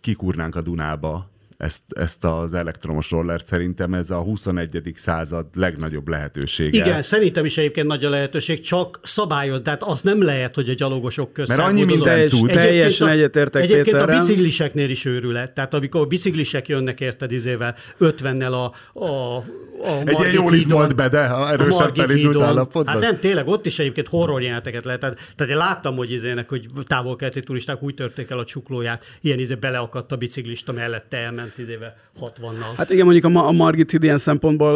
kikúrnánk a Dunába, ezt, ezt az elektromos rollert, szerintem ez a 21. század legnagyobb lehetősége. Igen, szerintem is egyébként nagy a lehetőség, csak szabályoz, tehát az nem lehet, hogy a gyalogosok között. Mert annyi mindent Teljes- tud. teljesen egyetértek Egyébként a bicikliseknél is őrület. Tehát amikor biciklisek jönnek érted izével, 50-nel a, a, a Egy ilyen jól izmolt be, de ha erősebb felindult állapotban. Hát nem, tényleg, ott is egyébként horror jeleneteket lehet. Tehát, tehát én láttam, hogy izének, hogy távol-keleti turisták úgy törték el a csuklóját, ilyen izé beleakadt a biciklista mellette, elment izével 60-nal. Hát igen, mondjuk a, Ma- a Margit híd ilyen szempontból,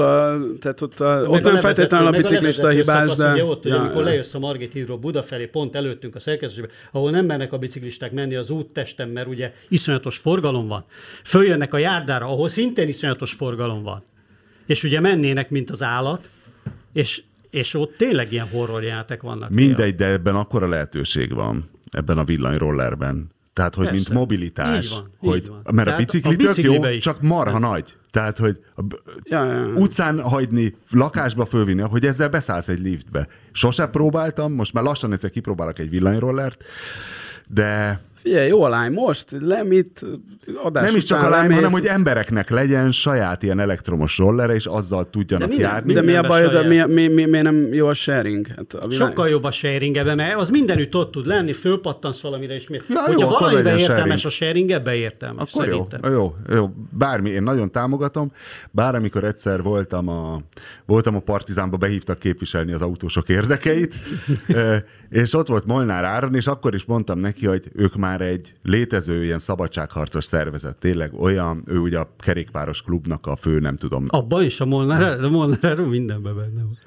tehát ott, uh, ott Meg nem a feltétlenül a meg biciklista levezető hibás, szakasz, de... Ugye ott, ugye, Ja, amikor ja. lejössz a Margit hídról Buda felé, pont előttünk a szerkesztésbe, ahol nem mennek a biciklisták menni az úttesten, mert ugye iszonyatos forgalom van. Följönnek a járdára, ahol szintén iszonyatos forgalom van. És ugye mennének, mint az állat, és, és ott tényleg ilyen horror jelentek vannak. Mindegy, de ebben akkora lehetőség van, ebben a villanyrollerben. Tehát, hogy Persze. mint mobilitás, Így van, így hogy, van. mert a Tehát bicikli a tök jó, is. csak marha nagy. Tehát, hogy a Ja, ja, ja. utcán hagyni, lakásba fölvinni, hogy ezzel beszállsz egy liftbe. Sose próbáltam, most már lassan egyszer kipróbálok egy villanyrollert, de Figyelj, jó a lime most, lemit, adás nem is csak a után lime, hanem lemész. hogy embereknek legyen saját ilyen elektromos rollere, és azzal tudjanak De minden- járni. De mi a baj, de mi, mi, mi, mi, nem jó a sharing? Hát a világ... Sokkal jobb a sharing ebben, mert az mindenütt ott tud lenni, fölpattansz valamire, és mi. Ja, jó, Hogyha akkor valamiben értelmes sharing. a sharing, ebbe értelmes. Akkor jó, szerintem. jó, jó, bármi, én nagyon támogatom, bár amikor egyszer voltam a, voltam a Partizánba, behívtak képviselni az autósok érdekeit, és ott volt Molnár Áron, és akkor is mondtam neki, hogy ők már egy létező ilyen szabadságharcos szervezet, tényleg olyan, ő ugye a kerékpáros klubnak a fő, nem tudom, Abban is a Molnár, a Molnár mindenben benne van.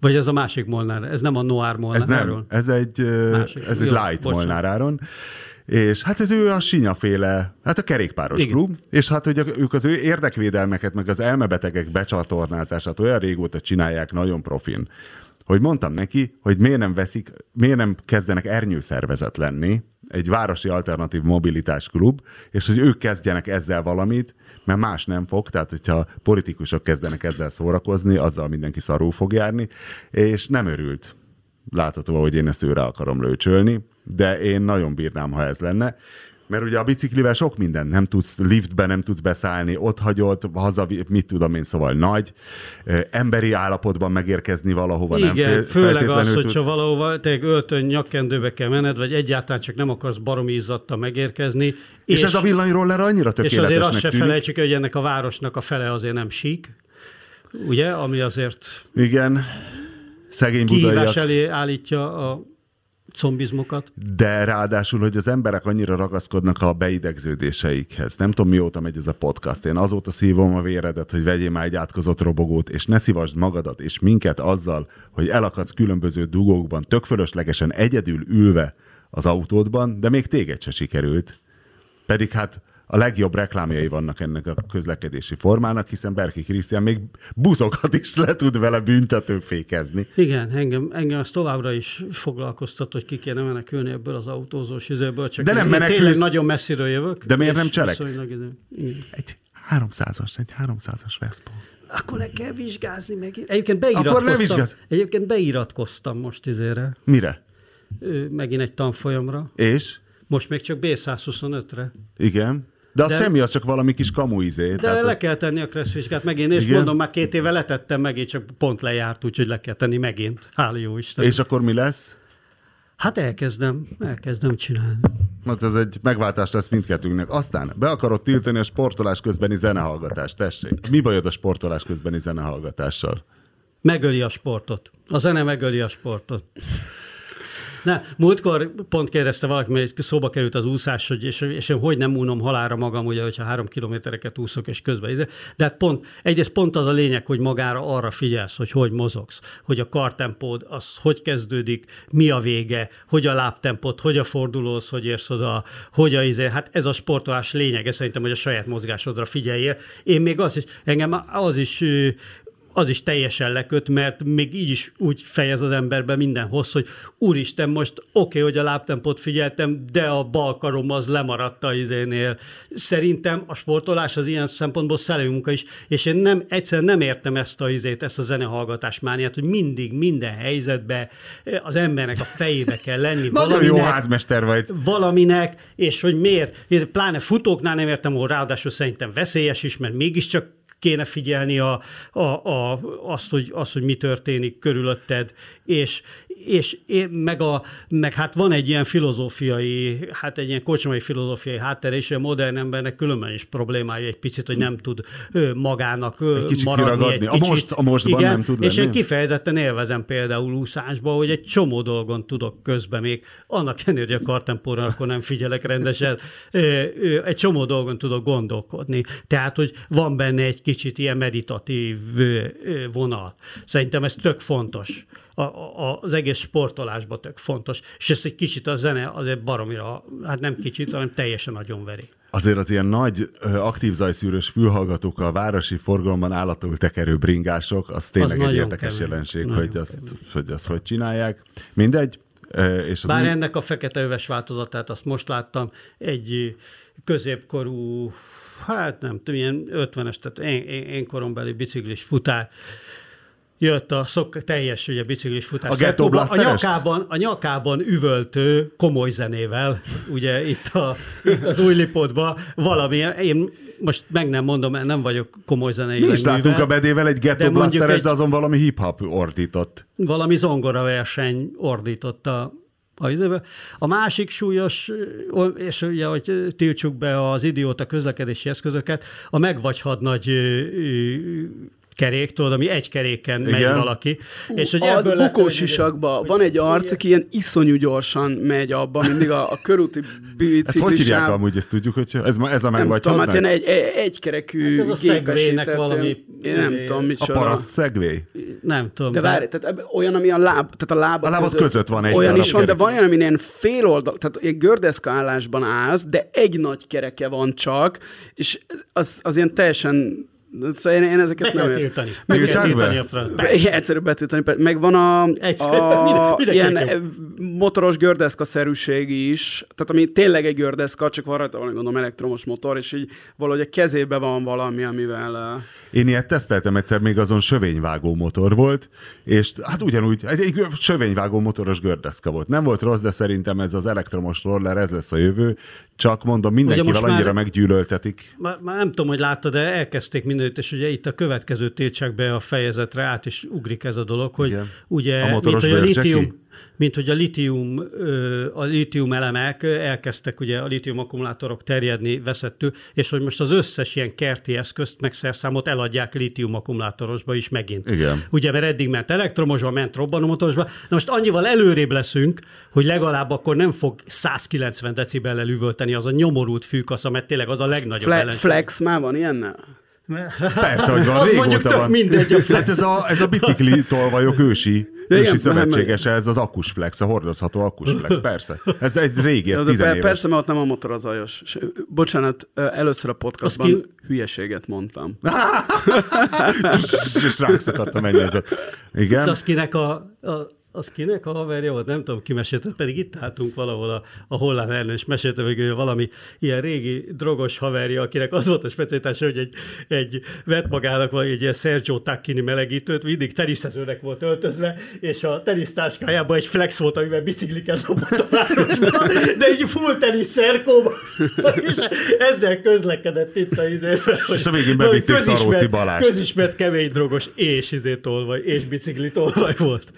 Vagy ez a másik Molnár, ez nem a Noir Molnár Ez nem, ez egy, másik. ez egy Jó, light bocsánat. Molnár áron. És hát ez ő a sinyaféle, hát a kerékpáros Igen. klub, és hát hogy ők az ő érdekvédelmeket, meg az elmebetegek becsatornázását olyan régóta csinálják nagyon profin, hogy mondtam neki, hogy miért nem veszik, miért nem kezdenek ernyőszervezet lenni, egy városi alternatív mobilitás klub, és hogy ők kezdjenek ezzel valamit, mert más nem fog, tehát hogyha politikusok kezdenek ezzel szórakozni, azzal mindenki szarul fog járni, és nem örült látható, hogy én ezt őre akarom lőcsölni, de én nagyon bírnám, ha ez lenne. Mert ugye a biciklivel sok minden, nem tudsz liftbe, nem tudsz beszállni, ott hagyod, haza, mit tudom én, szóval nagy, emberi állapotban megérkezni valahova. Igen, nem főleg az, tudsz... hogyha valahova te öltön nyakkendőbe kell menned, vagy egyáltalán csak nem akarsz baromi izzatta megérkezni. És, és ez a villanyroller annyira tökéletesnek És azért azt se felejtsük, hogy ennek a városnak a fele azért nem sík, ugye, ami azért... Igen, szegény budaiak. elé állítja a combizmokat. De ráadásul, hogy az emberek annyira ragaszkodnak a beidegződéseikhez. Nem tudom, mióta megy ez a podcast. Én azóta szívom a véredet, hogy vegyél már egy átkozott robogót, és ne szívasd magadat és minket azzal, hogy elakadsz különböző dugókban, tök fölöslegesen egyedül ülve az autódban, de még téged se sikerült. Pedig hát a legjobb reklámjai vannak ennek a közlekedési formának, hiszen Berki Krisztián még buszokat is le tud vele büntetőfékezni. Igen, engem, engem az továbbra is foglalkoztat, hogy ki kéne menekülni ebből az autózós izéből. Csak de nem menekülsz. Tényleg nagyon messziről jövök. De miért nem cselek? Egy 300-as, egy 300-as Vespa. Akkor le kell vizsgázni meg. Egyébként beiratkoztam. Akkor vizsgáz. Egyébként beiratkoztam most izére. Mire? Megint egy tanfolyamra. És? Most még csak B125-re. Igen. De az de, semmi, az csak valami kis kamuizé. De tehát, le kell tenni a kresszvizsgát megint, és igen? mondom, már két éve letettem megint, csak pont lejárt, úgyhogy le kell tenni megint. Hála jó Isten. És akkor mi lesz? Hát elkezdem, elkezdem csinálni. Hát ez egy megváltás lesz mindkettőnknek. Aztán be akarod tiltani a sportolás közbeni zenehallgatást, tessék. Mi bajod a sportolás közbeni zenehallgatással? Megöli a sportot. A zene megöli a sportot. Ne, múltkor pont kérdezte valaki, mert szóba került az úszás, hogy és, és én hogy nem unom halára magam, ugye, hogyha három kilométereket úszok, és közben ide. De hát pont, egyrészt pont az a lényeg, hogy magára arra figyelsz, hogy hogy mozogsz, hogy a kartempód, az hogy kezdődik, mi a vége, hogy a lábtempód, hogy a fordulóz, hogy érsz oda, hogy a izé. Hát ez a sportolás lényege, szerintem, hogy a saját mozgásodra figyeljél. Én még az is, engem az is az is teljesen leköt, mert még így is úgy fejez az emberbe minden hossz, hogy úristen, most oké, okay, hogy a lábtempót figyeltem, de a bal karom az lemaradt a izénél. Szerintem a sportolás az ilyen szempontból munka is, és én nem, egyszerűen nem értem ezt a izét, ezt a zenehallgatás mániát, hogy mindig, minden helyzetben az embernek a fejébe kell lenni. Nagyon jó házmester vagy. Valaminek, és hogy miért, pláne futóknál nem értem, hogy ráadásul szerintem veszélyes is, mert mégiscsak kéne figyelni a, a, a, azt, hogy, azt, hogy mi történik körülötted, és, és én, meg, a, meg hát van egy ilyen filozófiai, hát egy ilyen kocsmai filozófiai háttere, és a modern embernek különben is problémája egy picit, hogy nem tud magának egy kicsit maradni. Kiragadni. Egy kicsit, a, most, a mostban igen, nem tud lenni. És én kifejezetten élvezem például úszásba, hogy egy csomó dolgon tudok közben még, annak ellenére, hogy a kartempóra akkor nem figyelek rendesen, egy csomó dolgon tudok gondolkodni. Tehát, hogy van benne egy kicsit ilyen meditatív vonal. Szerintem ez tök fontos a, a, az egész sportolásban tök fontos, és ezt egy kicsit a zene azért baromira, hát nem kicsit, hanem teljesen nagyon veri. Azért az ilyen nagy aktív zajszűrős fülhallgatók, a városi forgalomban állatul tekerő bringások, az tényleg az egy érdekes kemény. jelenség, hogy azt, hogy azt hogy csinálják. Mindegy. És az Bár mi... ennek a fekete öves változatát azt most láttam, egy középkorú, hát nem tudom, ilyen 50-es, tehát én, én, én korombeli biciklis futár, jött a szok, teljes ugye, biciklis futás. A Ghetto a nyakában, a nyakában üvöltő komoly zenével, ugye itt, a, itt az új lipotban valami, én most meg nem mondom, mert nem vagyok komoly zenei. Mi is látunk a bedével egy Ghetto Blasteres, de azon valami hip-hop ordított. Valami zongora verseny ordított a, a, a másik súlyos, és ugye, hogy tiltsuk be az idióta közlekedési eszközöket, a megvagyhad nagy kerék, tudod, ami egy keréken megy Igen. valaki. és hogy az ebből bukós sisakban van egy arc, aki ilyen iszonyú gyorsan megy abba, mindig a, a körúti Ezt hogy hívják amúgy, ezt tudjuk, hogy ez, ez a meg Nem vagy tudom, hát ilyen egy, egy, egykerekű Hát ez a gépesített, valami- Én nem tudom, A micsoda. paraszt szegvé? Nem tudom. De várj, tehát olyan, ami a láb, tehát a lábad, A lábad között van egy Olyan is van, de van olyan, ami ilyen fél oldal, tehát egy gördeszka állásban állsz, de egy nagy kereke van csak, és az, az ilyen teljesen Szóval én, én ezeket kell nem értem. tiltani. Tiltsák kell tiltani a. Be- Igen, egyszerű betiltani. Meg van a, Egyszerű, a minden- ilyen jó. motoros gördeszka-szerűség is, tehát ami tényleg egy gördeszka, csak van rajta valami gondolom elektromos motor, és így valahogy a kezébe van valami, amivel... Én ilyet teszteltem egyszer, még azon sövényvágó motor volt, és hát ugyanúgy, egy, egy sövényvágó motoros gördeszka volt. Nem volt rossz, de szerintem ez az elektromos roller, ez lesz a jövő, csak mondom, mindenkivel most már- annyira meggyűlöltetik. Már, már nem tudom, hogy láttad, de elkezdték mindenütt, és ugye itt a következő tiltsák be a fejezetre át, és ugrik ez a dolog, hogy Igen. ugye, A motoros mint hogy a litium, mint hogy a litium, a litium elemek elkezdtek ugye a litium akkumulátorok terjedni veszettő, és hogy most az összes ilyen kerti eszközt, meg szerszámot eladják litium akkumulátorosba is megint. Igen. Ugye, mert eddig ment elektromosba, ment robbanomotorosba, na most annyival előrébb leszünk, hogy legalább akkor nem fog 190 decibellel üvölteni az a nyomorult fűkasza, mert tényleg az a legnagyobb Fle- ellenség. flex már van ilyennel? Persze, hogy van, régóta mondjuk van. mindegy, a flex. Hát ez a, ez a bicikli tolvajok ősi, Ja, ősi igen, szövetséges, ez az akkus flex, a hordozható akkus flex, persze. Ez egy régi, ez tizenéves. persze, mert ott nem a motor az. És, ö, bocsánat, először a podcastban ki- hülyeséget mondtam. és ránk szakadt a mennyezet. Igen. Az kinek a, a az kinek a haverja volt, nem tudom, ki mesélte, pedig itt álltunk valahol a, a Hollán Ernő, és mesélte ő valami ilyen régi drogos haverja, akinek az volt a specialitása, hogy egy, egy vett magának vagy egy ilyen Sergio Tacchini melegítőt, mindig teniszezőnek volt öltözve, és a tenisztáskájában egy flex volt, amivel bicikliket dobott a városba, de egy full tenisz szerkóban, és ezzel közlekedett itt a izében. És a végén bevitték Szaróci Balást. Közismert kemény drogos, és izé tolvaj, és bicikli tolvaj volt.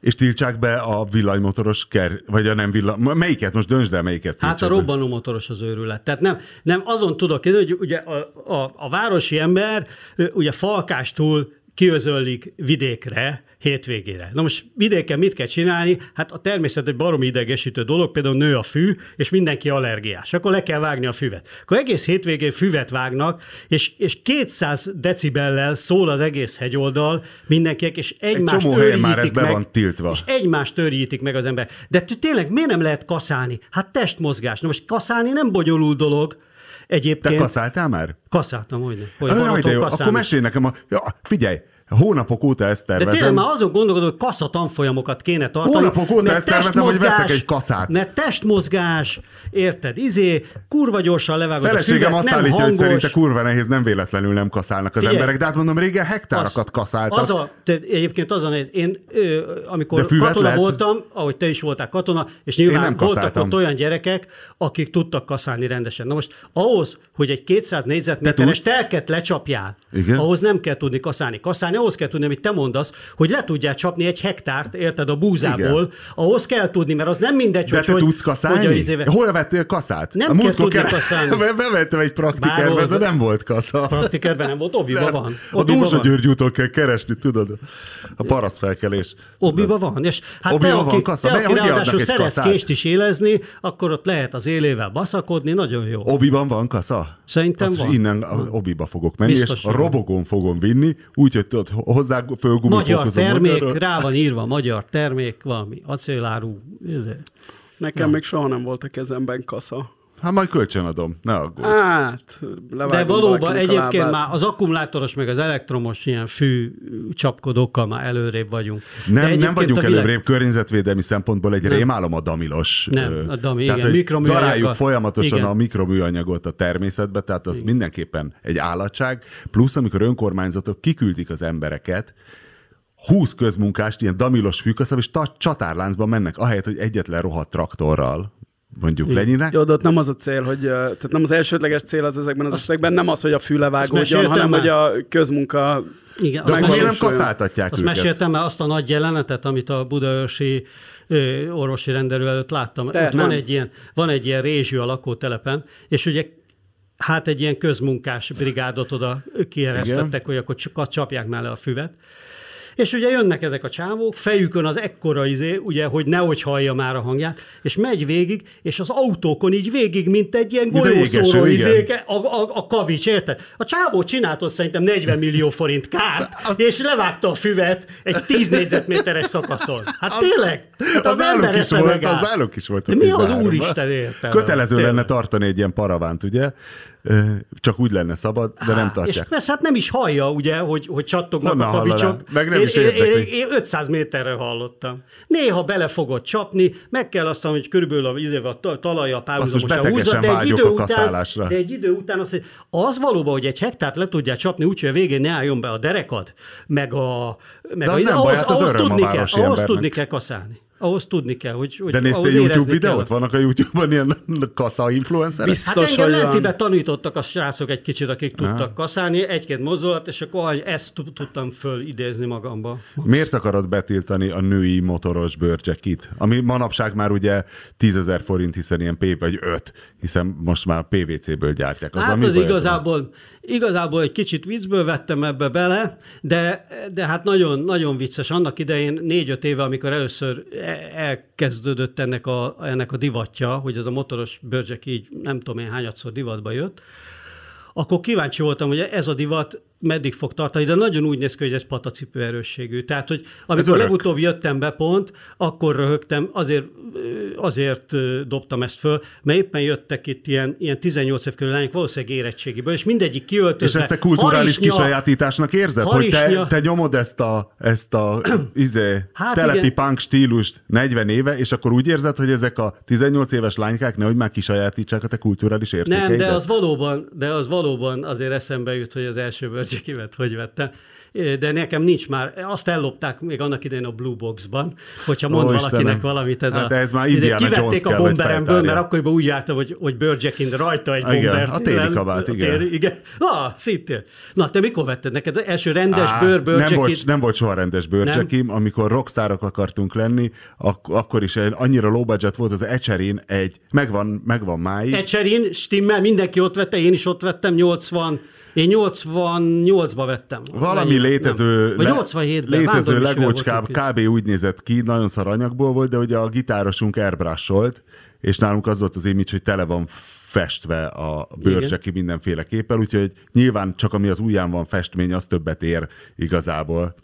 És tiltsák be a villanymotoros ker, vagy a nem villany... Melyiket? Most döntsd el, melyiket Hát a tiltsák be. robbanómotoros az őrület. Tehát nem, nem azon tudok, hogy ugye a, a, a városi ember ugye falkástól kiözöllik vidékre, hétvégére. Na most vidéken mit kell csinálni? Hát a természet egy baromi idegesítő dolog, például nő a fű, és mindenki allergiás. Akkor le kell vágni a füvet. Akkor egész hétvégén füvet vágnak, és, és 200 decibellel szól az egész hegyoldal mindenkinek, és egymást csomó helyen már ez be meg, van tiltva. És egymást törjítik meg az ember. De tényleg miért nem lehet kaszálni? Hát testmozgás. Na most kaszálni nem bonyolult dolog. Te Egyébként kaszáltál már? kaszáltam, hogy nem. Hogy Jaj, de otthon jó, kaszálni. akkor mesélj nekem a... Ja, figyelj, hónapok óta ezt De tervezem. tényleg már azon gondolkodom, hogy kasza tanfolyamokat kéne tartani. Hónapok óta ezt tervezem, hogy veszek egy kaszát. Mert testmozgás, érted, izé, kurva gyorsan levágod Feleségem a azt füvet, nem állítja, hogy szerinte kurva nehéz, nem véletlenül nem kaszálnak az Figyelj. emberek, de hát mondom, régen hektárokat kaszáltak. Az a, te, egyébként az a néz, én ö, amikor De katona lehet? voltam, ahogy te is voltál katona, és nyilván nem voltak kaszáltam. ott olyan gyerekek, akik tudtak kaszálni rendesen. Na most ahhoz, hogy egy 200 négyzetméteres telket lecsapjál, Igen. ahhoz nem kell tudni kaszálni. Kaszálni ahhoz kell tudni, amit te mondasz, hogy le tudjál csapni egy hektárt, érted, a búzából, Igen. ahhoz kell tudni, mert az nem mindegy, De hogy, te hogy, tudsz kaszálni? Hogy a izéve... Hol vettél kaszát? Nem a kell tudni kaszálni. Be- Bevettem egy praktikerbe, Bárhol. de nem volt kasza. Praktikerben nem volt, Obiba De van. A Obiba Dózsa van. György úton kell keresni, tudod? A parasztfelkelés. Obiba van. És hát Obiba te, van aki, kasza? te, aki ráadásul szeretsz kést is élezni, akkor ott lehet az élével baszakodni, nagyon jó. Obiban van kasza? Szerintem Azt van. innen a Obiba fogok menni, Biztos, és a van. robogón fogom vinni, úgyhogy tudod, hozzá Magyar fölgumipókozom. termék, magyarra. rá van írva magyar termék, valami acéláru. Nekem még soha nem volt a kezemben kasza. Hát majd kölcsönadom, ne aggódj. Hát, De valóban egyébként már az akkumulátoros meg az elektromos ilyen fű csapkodókkal már előrébb vagyunk. Nem, nem vagyunk világ- előrébb környezetvédelmi szempontból egy rémálom a damilos. Nem, a dami, tehát, igen, mikroműanyag daráljuk a- folyamatosan igen. a mikroműanyagot a természetbe, tehát az mindenképpen egy állatság. Plusz, amikor önkormányzatok kiküldik az embereket, 20 közmunkást, ilyen damilos fűkaszab, és csatárláncban mennek, ahelyett, hogy egyetlen rohadt traktorral mondjuk Lenyinre. Jó, de ott nem az a cél, hogy, tehát nem az elsődleges cél az ezekben az esetekben, nem az, hogy a Azt levágódjon, meséltem hanem már? hogy a közmunka Igen, De azt miért nem kaszáltatják Azt őket? meséltem már azt a nagy jelenetet, amit a budaörsi ö, orvosi rendelő előtt láttam. Te, Ott van egy, ilyen, van egy ilyen rézsű a lakótelepen, és ugye hát egy ilyen közmunkás brigádot oda kieresztettek, hogy akkor csak csapják mellé a füvet. És ugye jönnek ezek a csávók, fejükön az ekkora izé, ugye, hogy nehogy hallja már a hangját, és megy végig, és az autókon így végig, mint egy ilyen golyószóró égeső, igen. izé, a, a, a kavics, érted? A csávó csináltott szerintem 40 millió forint kárt, és levágta a füvet egy 10 négyzetméteres szakaszon. Hát tényleg? Hát Az, nálunk is esze volt, az nálunk is volt. De mi az 13-ban. úristen értelme? Kötelező Tényleg. lenne tartani egy ilyen paravánt, ugye? Csak úgy lenne szabad, de nem Á, És tartják. persze hát nem is hallja, ugye, hogy, hogy csattognak Honnan a kavicsok. Meg nem is érdekli. én, én 500 méterre hallottam. Néha bele fogod csapni, meg kell azt hogy körülbelül a, izével a ta- talaja párhuzamosan húzza, de egy, idő a után, de egy idő után azt, hogy az valóban, hogy egy hektárt le tudják csapni úgy, hogy a végén ne álljon be a derekad, meg a... Meg De az a, nem ahhoz, baj, hát az ahhoz öröm a tudni kell, városi ahhoz embernek. tudni kell kaszálni. Ahhoz tudni kell, hogy, hogy De néztél YouTube videót? kell. Vannak a YouTube-ban ilyen kasza influencerek? Biztos. Hát engem hogy van. lentibe tanítottak a srácok egy kicsit, akik tudtak kaszálni, egy-két mozdulat, és akkor ezt tud- tudtam fölidézni magamba. Miért akarod betiltani a női motoros bőrcsekit? Ami manapság már ugye 10 ezer forint, hiszen ilyen P vagy 5, hiszen most már PVC-ből gyártják. Az, Hát az igazából, igazából egy kicsit viccből vettem ebbe bele, de, de hát nagyon, nagyon vicces. Annak idején négy-öt éve, amikor először e- elkezdődött ennek a, ennek a divatja, hogy ez a motoros bőrcsek így nem tudom én hányadszor divatba jött, akkor kíváncsi voltam, hogy ez a divat meddig fog tartani, de nagyon úgy néz ki, hogy ez patacipő erősségű. Tehát, hogy amikor legutóbb jöttem be pont, akkor röhögtem, azért, azért dobtam ezt föl, mert éppen jöttek itt ilyen, ilyen 18 év körül lányok, valószínűleg érettségiből, és mindegyik És kiöltözve. ezt te kulturális harisnya- kisajátításnak érzed, hogy te, harisnya- te nyomod ezt a, ezt a izé, Hát telepi igen. punk stílust 40 éve, és akkor úgy érzed, hogy ezek a 18 éves lánykák nehogy már kisajátítsák a te kulturális értékeidet? Nem, de az valóban, de az valóban azért eszembe jut, hogy az első bőrcsekimet hogy vettem. De nekem nincs már, azt ellopták még annak idején a Blue Boxban, hogyha mond Ó, valakinek Istenem. valamit. Ez Hát a, ez már Indiana Jones Kivették kell, a bomberemből, mert akkoriban úgy jártam, hogy, hogy bőrcsekin rajta egy Igen, bombert. a téli kabát, a igen. Téli, igen. Ah, szintén. Na, te mikor vetted neked? Első rendes Á, bőr, nem, volt, nem volt soha rendes bőrcsekim, amikor rockstárok akartunk lenni, ak- akkor is annyira low budget volt az Echerin egy, megvan, megvan máig, Ecserin, stimmel, mindenki ott vette, én is ott vettem, 80, én 88-ba vettem. Valami létező, Nem. Vagy 87-ben. létező legócskább kb. úgy nézett ki, nagyon szar anyagból volt, de ugye a gitárosunk airbrush és nálunk az volt az image, hogy tele van festve a bőrcseki mindenféle képpel, úgyhogy nyilván csak ami az ujján van festmény, az többet ér igazából.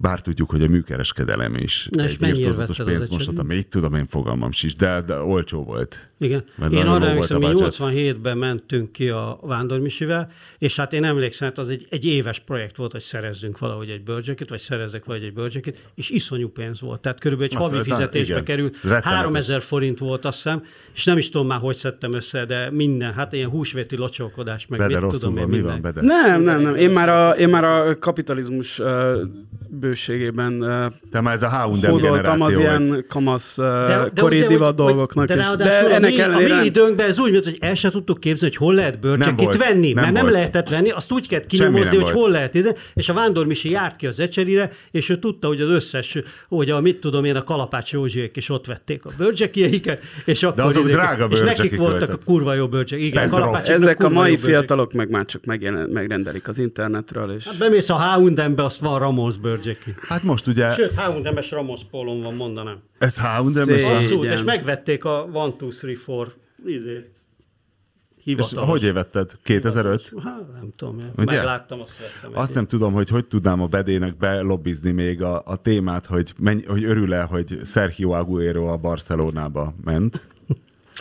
Bár tudjuk, hogy a műkereskedelem is Na, egy írtózatos vetted az pénzmosat, ecserin? ami így tudom, én fogalmam sincs, de, de olcsó volt. Igen. Mert én nagyon arra emlékszem, a mi budget. 87-ben mentünk ki a Vándormisivel, és hát én emlékszem, hát az egy, egy éves projekt volt, hogy szerezzünk valahogy egy bőrcsekit, vagy szerezzek valahogy egy bőrcsekit, és iszonyú pénz volt. Tehát körülbelül egy Azt- havi fizetésbe igen. került. Rettenetes. 3000 forint volt, azt hiszem, és nem is tudom már, hogy szedtem össze, de minden, hát ilyen húsvéti locsolkodás, meg Bede mit tudom én, van, mi minden. van, Bede? Nem, nem, nem. Én már a, én már a kapitalizmus uh, bőségében Te már ez a hódoltam az ilyen kamasz De, de kori ugye, divat dolgoknak de is. De a ennek mi, a ellenére... mi időnkben ez úgy volt, hogy el se tudtuk képzelni, hogy hol lehet bőrcsekit venni, nem mert nem volt. lehetett venni, azt úgy kellett kinyomozni, nem hogy volt. hol lehet. ide- És a Vándormisi járt ki az ecserire, és ő tudta, hogy az összes, hogy a mit tudom én, a Kalapács Józsiék is ott vették a bőrcsekieiket, és akkor azok izék- drága És nekik voltak a kurva jó bőrcsek. Igen, Ezek a mai bőrcsek. fiatalok meg már csak megrendelik az internetről, és... Hát bemész a H&M-be, azt van Ramos bőrcseki. Hát most ugye Sőt, H&M-es Ramos pólom van, mondanám. ez H&M, és Abszolút, és megvették a 1, 2, 3, 4 izé, És hivatalos. hogy évetted? 2005? Hát, nem tudom, én Ugye? megláttam, azt vettem. Azt nem tudom, hogy hogy tudnám a bedének belobbizni még a, a témát, hogy, menj, hogy örül-e, hogy Sergio Aguero a Barcelonába ment.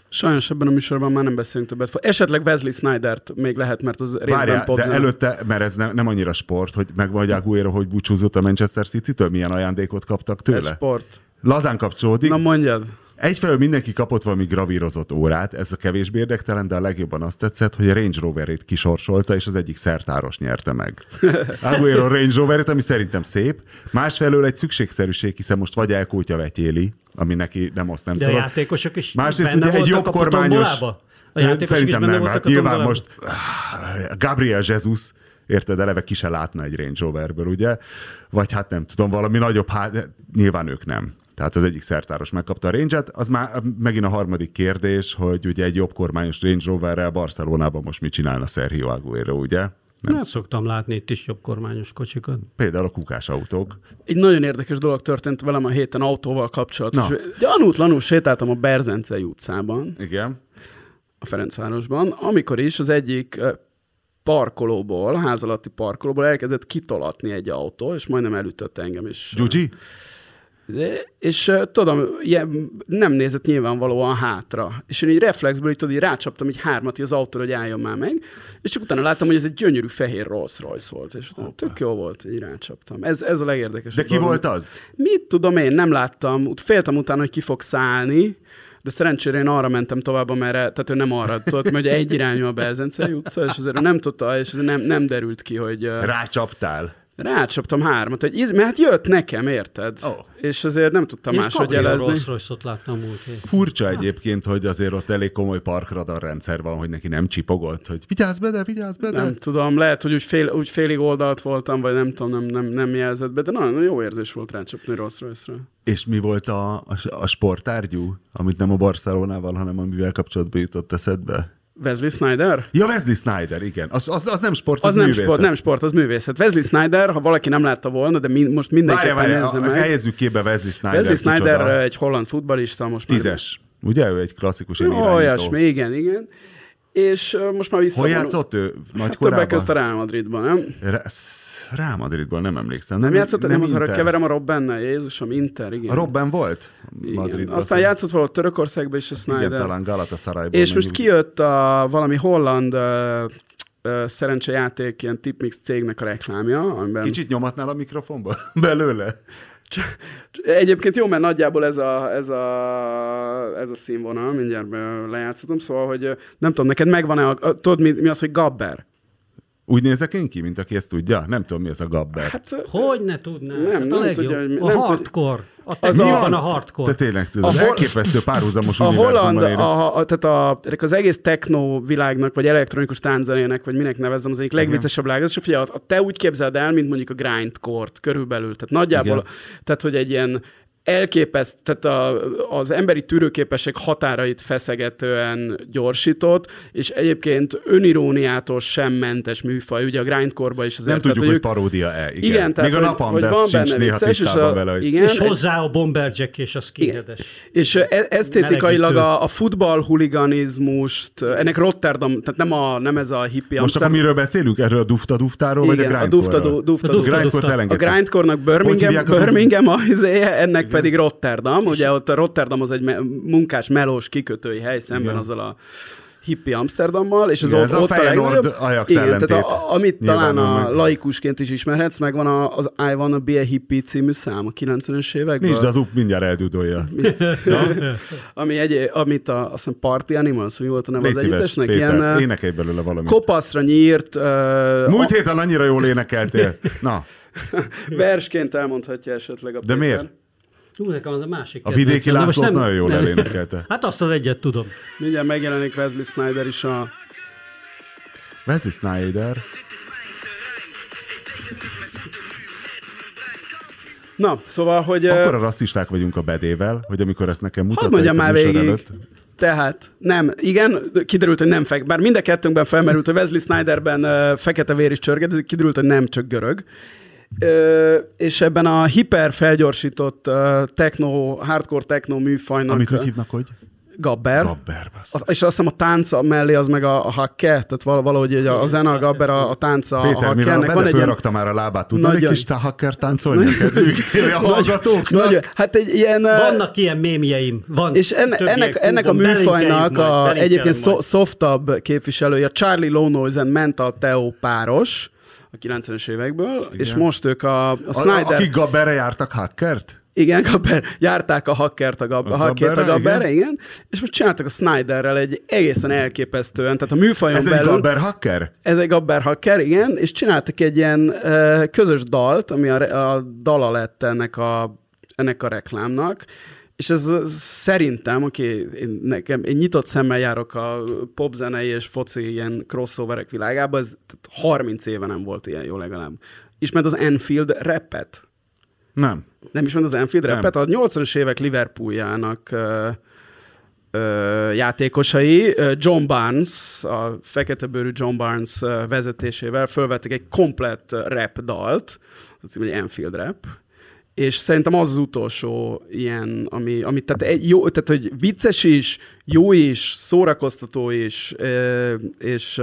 Sajnos ebben a műsorban már nem beszélünk többet. Esetleg Wesley Snydert még lehet, mert az részben Várjál, de előtte, mert ez ne, nem annyira sport, hogy megvan, hogy Aguero hogy búcsúzott a Manchester City-től, milyen ajándékot kaptak Ez tőle? sport. Lazán kapcsolódik. Na mondjad. Egyfelől mindenki kapott valami gravírozott órát, ez a kevésbé érdektelen, de a legjobban azt tetszett, hogy a Range Rover-ét kisorsolta, és az egyik szertáros nyerte meg. Aguero Range Rover-ét, ami szerintem szép. Másfelől egy szükségszerűség, hiszen most vagy elkútja vetyéli, ami neki nem azt nem De a szabad. játékosok is Másrészt ugye egy jobb a kormányos... A játékosok Szerintem is nem, hát a nyilván most ah, Gabriel Jesus, érted, eleve ki se látna egy Range Roverből, ugye? Vagy hát nem tudom, valami nagyobb, hát nyilván ők nem. Tehát az egyik szertáros megkapta a Range-et. Az már megint a harmadik kérdés, hogy ugye egy jobb kormányos Range Roverrel Barcelonában most mit csinálna Sergio Aguero, ugye? Nem. Hát szoktam látni itt is jobb kormányos kocsikat. Például a kukás autók. Egy nagyon érdekes dolog történt velem a héten autóval kapcsolatos. Gyanútlanul sétáltam a Berzencei utcában. Igen. A Ferencvárosban, amikor is az egyik parkolóból, ház alatti parkolóból elkezdett kitolatni egy autó, és majdnem elütött engem is. Gyugyi? És tudom, nem nézett nyilvánvalóan hátra. És én így reflexből így, tudod, így rácsaptam egy hármat az autóra, hogy álljon már meg, és csak utána láttam, hogy ez egy gyönyörű fehér Rolls Royce volt, és utána tök jó volt, így rácsaptam. Ez, ez a legérdekesebb. De ki volt az? Mit tudom én, nem láttam. Féltem utána, hogy ki fog szállni, de szerencsére én arra mentem tovább, amerre, tehát ő nem arra tudott, mert egy irányú a Berzencei utca, és azért nem tudta, és nem, nem derült ki, hogy... Rácsaptál? Rácsaptam hármat, egy íz, mert hát jött nekem, érted? Oh. És azért nem tudtam máshogy jelezni. Rolls Royce-ot láttam múlt hét. Furcsa egyébként, hogy azért ott elég komoly parkradar rendszer van, hogy neki nem csipogott, hogy vigyázz be, de vigyázz be, de. Nem tudom, lehet, hogy úgy, fél, úgy félig oldalt voltam, vagy nem tudom, nem, nem, nem jelzett be, de nagyon jó érzés volt rácsapni Rolls Royce-ra. És mi volt a, a, a sportárgyú, amit nem a Barcelonával, hanem amivel kapcsolatban jutott eszedbe? Wesley Snyder? Ja, Wesley Snyder, igen. Az, az, az nem sport, az, Az, nem művészet. sport, nem sport, az művészet. Wesley Snyder, ha valaki nem látta volna, de mi, most mindenképpen Várja, meg. helyezzük képbe Wesley Snyder. Wesley Snyder kicsoda. egy holland futbalista, most már Tízes. Ugye ő egy klasszikus Jó. Olyasmi, igen, igen. És most már vissza. Hol játszott ő? Nagy Hát többek között a Real Madridban, nem? Real Madridból nem emlékszem. Nem, játszott, nem, nem az arra keverem a Robbennel, Jézusom, Inter, igen. A Robben volt? igen. Madridban. Aztán játszott valahol Törökországban is a Igen, Snyder. talán Galatasarayból. és most kijött a valami holland uh, szerencsejáték ilyen tipmix cégnek a reklámja, amiben... Kicsit nyomatnál a mikrofonba? Belőle? Egyébként jó, mert nagyjából ez a, ez a, ez a színvonal, mindjárt lejátszhatom, szóval, hogy nem tudom, neked megvan-e, a, a, tudod mi, mi az, hogy gabber? Úgy nézek én ki, mint aki ezt tudja? Nem tudom, mi ez a gabber. Hát, Hogy ne tudná? Nem, hát a nem legjobb. tudja, hogy mi- a nem hardcore. A Az technikában a- a hardcore. Te tényleg tudod, A hol- elképesztő párhuzamos a holland, a, a, tehát a, az egész techno világnak, vagy elektronikus tánzenének, vagy minek nevezzem, az egyik legviccesebb világ. És figyelj, a- te úgy képzeld el, mint mondjuk a grindcore-t körülbelül. Tehát nagyjából, Igen. tehát hogy egy ilyen elképeszt, tehát a, az emberi tűrőképesség határait feszegetően gyorsított, és egyébként öniróniától sem mentes műfaj, ugye a grindcore is azért. Nem tudjuk, tehát, hogy paródia-e. Igen, Igen, tehát, Még a napam, hogy de van sincs néha vicces, tisztában a- vele, hogy igen, És hozzá a Bomberjack és a skinheades. És e- esztétikailag a, a futball huliganizmust, ennek Rotterdam, tehát nem, a, nem ez a hippi Most akkor miről beszélünk? Erről a dufta-duftáról, vagy a igen, a grindcore dufta, A dufta. dufta- grindcore A A elengedtem. grindcore-nak Birmingham, a Birmingham a ennek pedig Rotterdam. Ugye ott a Rotterdam az egy me- munkás melós kikötői hely szemben Igen. azzal a hippi Amsterdammal, és az Igen, ott, ez a ott Feyenoord legnagyobb. Ajax Igen, ellentét. tehát a, amit talán a meg. laikusként is ismerhetsz, meg van a, az I Wanna Be a Hippie című szám a 90-es évekből. Nincs, de az up mindjárt eldudolja. ami egy, amit a, azt hiszem Party Animals, mi volt a neve az együttesnek, Péter, ilyen énekelj belőle valamit. kopaszra nyírt uh, Múlt héten annyira jól énekeltél. Na, versként elmondhatja esetleg a De Péter. miért? Hú, nekem az a másik a vidéki kedvencem. Lászlót nagyon jól elénekelte. Hát azt az egyet tudom. Mindjárt megjelenik Wesley Snyder is a... Wesley Snyder. Na, szóval, hogy... Akkor a rasszisták vagyunk a bedével, hogy amikor ezt nekem itt a már végig. előtt, Tehát, nem, igen, kiderült, hogy nem fek, bár mind a kettőnkben felmerült, hogy Wesley Snyderben uh, fekete vér is csörget, de kiderült, hogy nem csak görög. És ebben a hiper felgyorsított techno, hardcore techno műfajnak amit ö, hívnak, hogy Gabber. Gabber. A- És azt hiszem a tánca mellé az meg a, a hakke, tehát val- valahogy hogy a, a zene, a gabber, a, a tánca, a Péter, mivel a hakkernek. Bede fölrakta már a lábát, tudna Nagyon- egy kis hacker táncolni kedvük a hallgatóknak? Nagyon, hát egy ilyen... Vannak ilyen mémjeim. Van És enne, több ennek, ilyen ennek a műfajnak a, egyébként softabb képviselője, Charlie Low Noise and Mental Theo páros, a 90-es évekből, Igen. és most ők a, a A, Snyder... akik Gabberre jártak hackert? Igen, Gabber, járták a hackert a, gab, A a, hackert a Gabberre, igen. igen, és most csináltak a Snyderrel egy egészen elképesztően, tehát a műfajon Ez egy belül... Gabber hacker? Ez egy Gabber hacker, igen, és csináltak egy ilyen uh, közös dalt, ami a, a dala lett ennek a, ennek a reklámnak, és ez szerintem, aki én, nekem, én nyitott szemmel járok a popzenei és foci ilyen crossoverek világába, ez tehát 30 éve nem volt ilyen jó legalább. Ismered az Enfield rappet? Nem. Nem ismered az Enfield Nem. Rapet? A 80-as évek Liverpooljának ö, ö, játékosai, John Barnes, a feketebőrű John Barnes vezetésével fölvettek egy komplett rap dalt, az hogy Enfield Rap, és szerintem az az utolsó ilyen, ami, ami tehát, jó, tehát hogy vicces is, jó is, szórakoztató is, és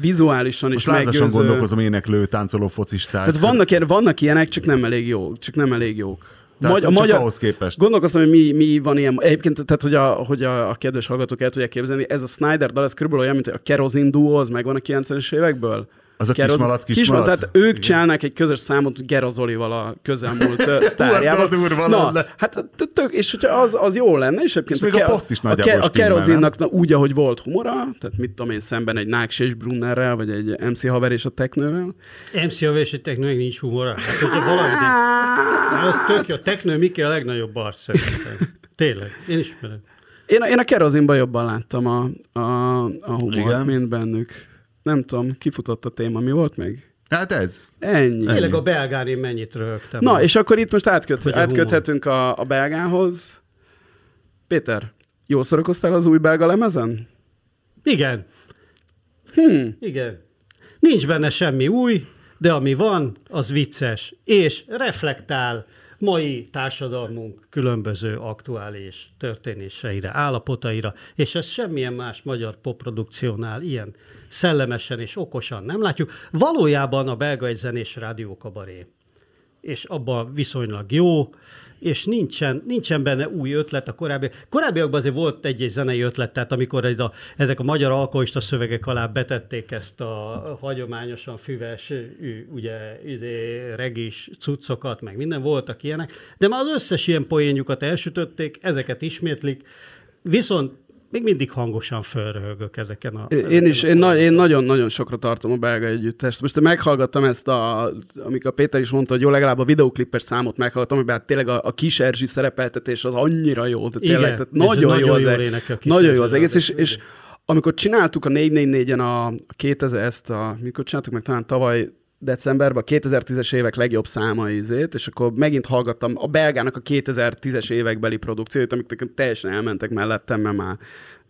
vizuálisan Most is lázasan meggyőző. gondolkozom énéklő, táncoló focisták. Tehát vannak, ilyen, vannak ilyenek, csak nem elég jók. Csak nem elég jók. Tehát csak ahhoz képest. Gondolkoztam, hogy mi, mi van ilyen. Egyébként, tehát, hogy a, hogy a, a kedves hallgatók el tudják képzelni, ez a Snyder dal, ez körülbelül olyan, mint a Kerosene Duo, az megvan a 90-es évekből. Az a kismalac, Keroz- kismalac? Tehát ők csinálnak egy közös számot Gera Zolival a közelmúlt sztárjával. az durva Na, lenne. hát tök, és hogyha az, az jó lenne, és egyébként És még a ke- poszt is a, ke- a kerozinnak na, úgy, ahogy volt humora, tehát mit tudom én, szemben egy Náks és Brunnerrel, vagy egy MC haver és a teknővel. MC a és egy teknőnek nincs humora. Hát, hogyha valami, az tök jó. A teknő Miki a legnagyobb bar szerintem. Tényleg, én ismerem. Én, én a kerozinban jobban láttam a, a, a humort, Igen? mint bennük. Nem tudom, kifutott a téma, mi volt még? Hát ez. Ennyi. Tényleg a belgán én mennyit röhögtem. Na, és akkor itt most átköt, Hogy a átköthetünk a, a belgához. Péter, jól szórakoztál az új belga lemezen? Igen, Hmm. igen. Nincs benne semmi új, de ami van, az vicces, és reflektál mai társadalmunk különböző aktuális történéseire, állapotaira, és ezt semmilyen más magyar popprodukciónál ilyen szellemesen és okosan nem látjuk. Valójában a belga egy zenés rádiókabaré, és abban viszonylag jó, és nincsen, nincsen benne új ötlet a korábbi. Korábbiakban azért volt egy-egy zenei ötlet, tehát amikor ez a, ezek a magyar alkoholista szövegek alá betették ezt a hagyományosan füves, ugye, izé, regis cuccokat, meg minden voltak ilyenek, de már az összes ilyen poénjukat elsütötték, ezeket ismétlik, viszont még mindig hangosan fölröhögök ezeken a... Én is, én, na, én nagyon-nagyon sokra tartom a belga együttest. Most meghallgattam ezt, a, amikor Péter is mondta, hogy jó, legalább a videoklipper számot meghallgattam, hogy hát tényleg a, a kis Erzsi szerepeltetés az annyira jó. Tehát Igen, tényleg, tehát és nagyon, jó az, jól eg- énekel a kis nagyon jó az egész, és, és igen. amikor csináltuk a 444-en a, a 2000, ezt a, mikor csináltuk meg talán tavaly decemberben a 2010-es évek legjobb száma ízét, és akkor megint hallgattam a belgának a 2010-es évekbeli produkcióit, amik nekem teljesen elmentek mellettem, mert már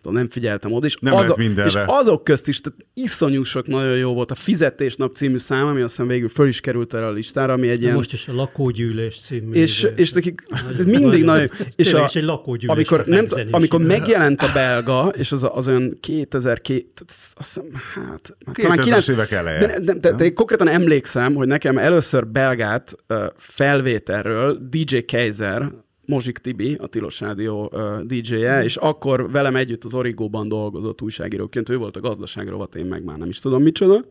tudom, nem figyeltem oda, és, Nem mindenre. és azok közt is, tehát iszonyú sok nagyon jó volt. A Fizetésnap című szám, ami azt hiszem végül föl is került erre a listára, ami egy ilyen... Most is a lakógyűlés című. és, izé. és nekik mindig nagyon... És, a, és egy lakógyűlés amikor, nem, amikor megjelent a belga, és az, az olyan 2002, tehát azt hiszem, hát... hát talán 2000-es kilenc- évek eleje. De, de, de, de, de konkrétan emlékszem, hogy nekem először belgát uh, felvételről DJ Kaiser, Mozsik Tibi, a Tilos Rádió uh, DJ-je, és akkor velem együtt az Origóban dolgozott újságíróként, ő volt a gazdaság rovat, én meg már nem is tudom micsoda.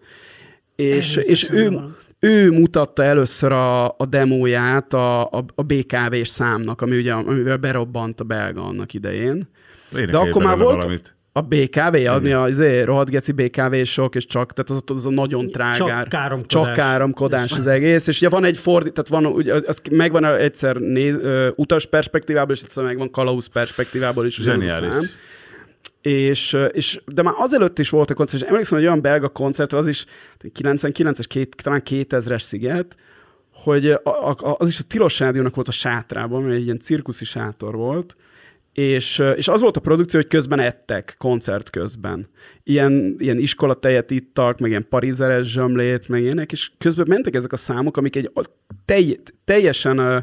És, és ő, ő mutatta először a, a demóját a, a, a BKV-s számnak, ami ugye, amivel berobbant a belga annak idején. Énekelj De akkor már volt Valamit. A BKV, ami a izé, rohadt geci BKV-sok, és csak, tehát az, az a nagyon trágár. Csak káromkodás. Csak káromkodás az egész, és ugye van egy fordít, tehát van, ugye, az megvan egyszer néz, ö, utas perspektívából, és egyszer megvan kalauz perspektívából is. Zseniális. szám. És, és, de már azelőtt is volt a koncert, és emlékszem, hogy olyan belga koncert, az is 99-es, két, talán 2000-es sziget, hogy a, a, az is a Tilos Rádiónak volt a sátrában, mert egy ilyen cirkuszi sátor volt, és, és az volt a produkció, hogy közben ettek, koncert közben. Ilyen, ilyen iskolatejet ittak, meg ilyen parizeres zsömlét, meg ilyenek, és közben mentek ezek a számok, amik egy telj, teljesen ö,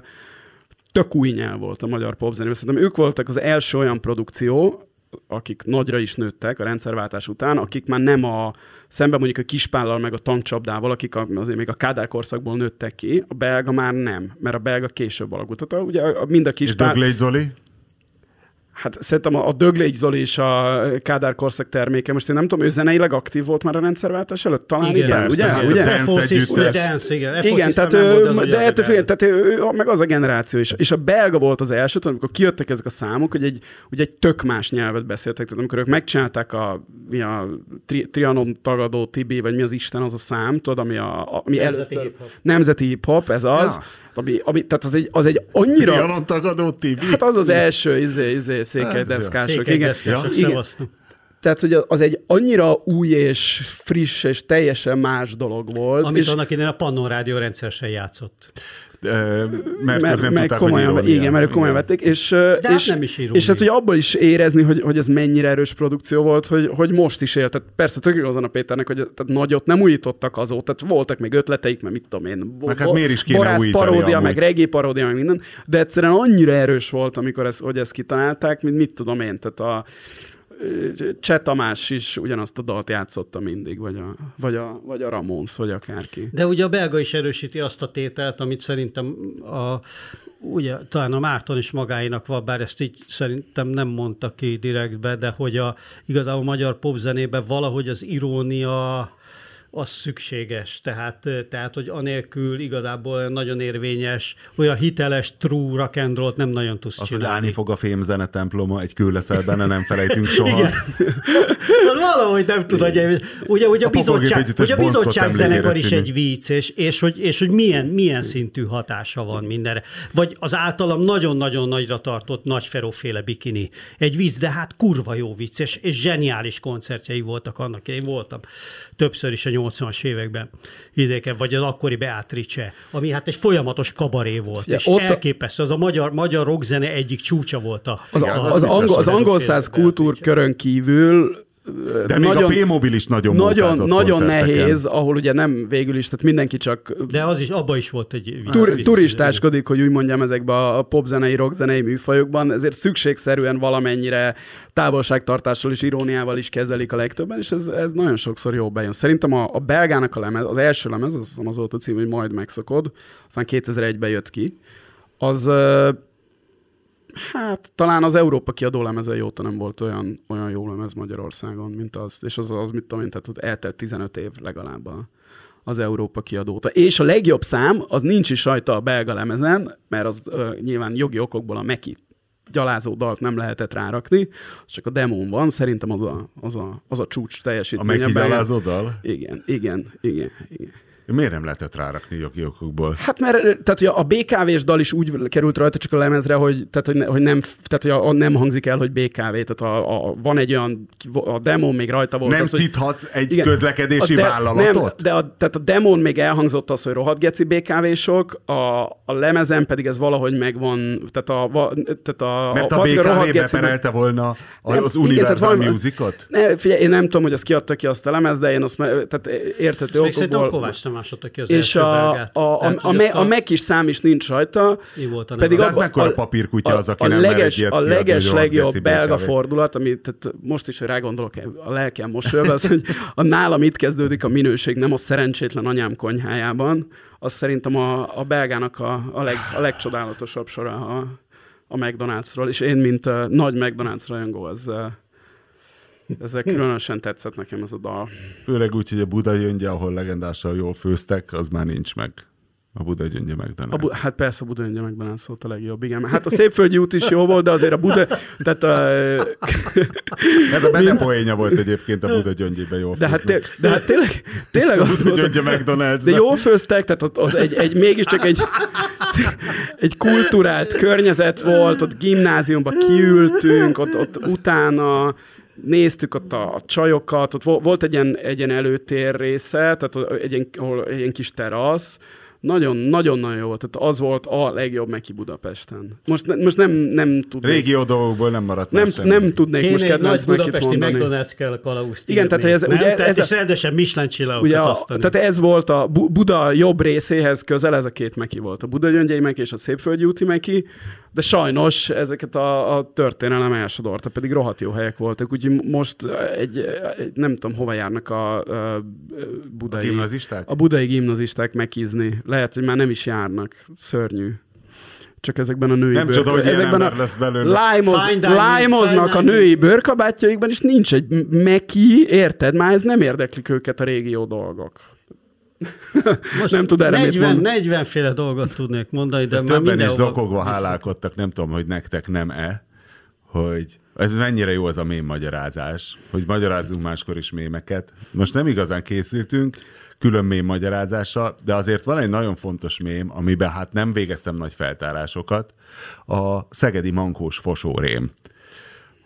tök új nyelv volt a magyar popzenében. Szerintem ők voltak az első olyan produkció, akik nagyra is nőttek a rendszerváltás után, akik már nem a szemben mondjuk a kispállal meg a tankcsapdával, akik azért még a Kádár korszakból nőttek ki, a belga már nem, mert a belga később alakult. Tehát ugye a, mind a És kispál... Döglei Zoli? Hát szerintem a, a Döglégy Zoli és a Kádár korszak terméke. Most én nem tudom, ő zeneileg aktív volt már a rendszerváltás előtt? Talán igen, igen persze, ugye? hát a ugye? Dance FO System, együttes. Dance, igen. FO Igen, tehát ő, az ugye de az a ettől fél, tehát ő, meg az a generáció is. És a belga volt az első, amikor kijöttek ezek a számok, hogy egy, hogy egy tök más nyelvet beszéltek. Tehát amikor ők megcsinálták a, mi a tri, Trianon tagadó Tibi, vagy mi az Isten az a szám, tudod, ami, a, ami Nemzeti először... hip-hop. Nemzeti hip-hop, ez az. Ja. Ami, ami, tehát az egy, az egy annyira... Trianon tagadó Tibi? Hát az az első izé, izé, Hát, székelydeszkások. Székely Igen. deszkások, igen. szevasztok. Tehát, hogy az egy annyira új és friss és teljesen más dolog volt. Amit és annak idején a Pannon Rádió rendszeresen játszott. Mert, mert, nem meg tudták, komolyan, hogy igen, mert ők komolyan vették, és, De hát és, nem is irónia. és hát, hogy abból is érezni, hogy, hogy ez mennyire erős produkció volt, hogy, hogy most is él. Tehát persze tök igazán a Péternek, hogy tehát nagyot nem újítottak azóta, tehát voltak még ötleteik, mert mit tudom én, Meg hát miért is kéne borász újítani paródia, amúgy? meg reggae paródia, meg minden, de egyszerűen annyira erős volt, amikor ez, hogy ezt kitalálták, mint mit tudom én, tehát a Cseh Tamás is ugyanazt a dalt játszotta mindig, vagy a, vagy a, vagy a Ramones, vagy akárki. De ugye a belga is erősíti azt a tételt, amit szerintem a, ugye, talán a Márton is magáinak van, bár ezt így szerintem nem mondta ki direktbe, de hogy a, igazából a magyar popzenében valahogy az irónia az szükséges. Tehát, tehát, hogy anélkül igazából nagyon érvényes, olyan hiteles, true rock and roll nem nagyon tudsz Az, hogy csinálni. állni fog a fémzene temploma, egy kő leszel benne, nem felejtünk soha. Igen. Valahogy nem tud, hogy ugye, ugye a, A bizottság, ugye a bizottság zenekar is egy vicc, és, és, hogy, és hogy milyen, milyen szintű hatása van mindenre. Vagy az általam nagyon-nagyon nagyra tartott nagy feroféle bikini. Egy vicc, de hát kurva jó vicc, és, és zseniális koncertjei voltak annak. Én voltam többször is a 80-as években idéken, vagy az akkori Beatrice, ami hát egy folyamatos kabaré volt. Ugye, és ott elképesztő, az a magyar, magyar rockzene egyik csúcsa volt a, Az, a, az, az az hogy angol száz kultúrkörön kívül De még a P-mobil is nagyon nagyon, nagyon nehéz, ahol ugye nem végül is, tehát mindenki csak De az is, abba is volt egy tur, turistáskodik, hogy úgy mondjam, ezekben a popzenei, rockzenei műfajokban, ezért szükségszerűen valamennyire távolságtartással és iróniával is kezelik a legtöbben, és ez, ez nagyon sokszor jó bejön. Szerintem a, a belgának a lemez, az első lemez, az, az volt a cím, hogy majd megszokod, aztán 2001-ben jött ki, az Hát talán az Európa kiadó lemezei óta nem volt olyan, olyan jó lemez Magyarországon, mint az, és az, az mit tudom én, tehát eltelt 15 év legalább a, az Európa kiadóta. És a legjobb szám, az nincs is rajta a belga lemezen, mert az ö, nyilván jogi okokból a Meki gyalázó dalt nem lehetett rárakni, csak a demón van, szerintem az a, az a, az a csúcs A teljesítmény. belga- meghigyalázó dal? Igen, igen, igen, igen. Miért nem lehetett rárakni jogi okokból? Hát mert tehát, hogy a BKV-s dal is úgy került rajta csak a lemezre, hogy, tehát, hogy, ne, hogy nem, tehát, hogy a, a, nem hangzik el, hogy BKV. Tehát a, a, van egy olyan, a demón még rajta volt. Nem az, hogy, szíthatsz egy Igen. közlekedési A de- vállalatot? Nem, de a, tehát a demón még elhangzott az, hogy rohadt geci BKV-sok, a, a lemezen pedig ez valahogy megvan, tehát a, va, tehát a, Mert a rohadt BKV geci- beperelte volna a- Nem, az igen, Universal valami- Musicot? Ne, figyelj, én nem tudom, hogy azt kiadta ki azt a lemez, de én azt, tehát értető a okokból... Kovács Adta ki az És első a, belgát. a, a, Tehát, a, azt a Mac is szám is nincs rajta, Mi volt a pedig Tehát mekkora papírkutya az, aki a nem leges, A leges legjobb belga fordulat, ami tehát most is, rágondolok, a lelkem mosolyog, az, hogy a nálam itt kezdődik a minőség, nem a szerencsétlen anyám konyhájában, az szerintem a, a belgának a, a, leg, a legcsodálatosabb sora a, a McDonald'sról, és én, mint uh, nagy McDonald's rajongó, az, uh, ezek különösen tetszett nekem ez a dal. Főleg úgy, hogy a Buda gyöngye, ahol legendással jól főztek, az már nincs meg. A Buda gyöngye A McDonald's. Bu- hát persze a Budai Gyemekben szólt a legjobb, igen. Hát a Szépföldi út is jó volt, de azért a Buda... Tehát a, Ez a benne poénja volt egyébként a Buda gyöngyében jól de, hát főzni. té- de hát tényleg, tényleg az Buda volt, gyöngye McDonald's. de jól főztek, tehát ott az egy, egy, mégiscsak egy, egy kulturált környezet volt, ott gimnáziumba kiültünk, ott, ott utána néztük ott a, csajokat, ott vo- volt egy ilyen, egy ilyen előtér része, tehát egy ilyen, ahol egy ilyen kis terasz, nagyon, nagyon, nagyon jó volt. Tehát az volt a legjobb Meki Budapesten. Most, ne- most nem, nem tudnék, Régió dolgokból nem maradt nem, meg semmi. nem tudnék Kéne most egy nagy kedvenc Mekit budapesti mondani. McDonald's kell a kalauzt Igen, tehát, ez- nem? ugye tehát ez és a- rendesen Michelin Ugye, a, osztani. tehát ez volt a Bu- Buda jobb részéhez közel, ez a két Meki volt. A Buda Gyöngyei Meki és a Szépföldi úti Meki, de sajnos ezeket a, a történelem elsodorta, pedig rohadt jó helyek voltak, úgyhogy most egy, egy nem tudom, hova járnak a, a A budai... gimnazisták? A budai gimnazisták megizni. Lehet, hogy már nem is járnak. Szörnyű. Csak ezekben a női Nem bőr- csoda, hogy ilyen ezekben ember lesz belőle. Lájmoz, lájmoznak a női bőrkabátjaikban, és nincs egy meki, érted? Már ez nem érdeklik őket a régió dolgok. Most nem tud erre mit 40, mondani. 40 féle dolgot tudnék mondani, de, De már többen is zokogva hálálkodtak, nem tudom, hogy nektek nem-e, hogy ez mennyire jó az a mém magyarázás, hogy magyarázzunk máskor is mémeket. Most nem igazán készültünk külön mém magyarázással, de azért van egy nagyon fontos mém, amiben hát nem végeztem nagy feltárásokat, a szegedi mankós fosórém.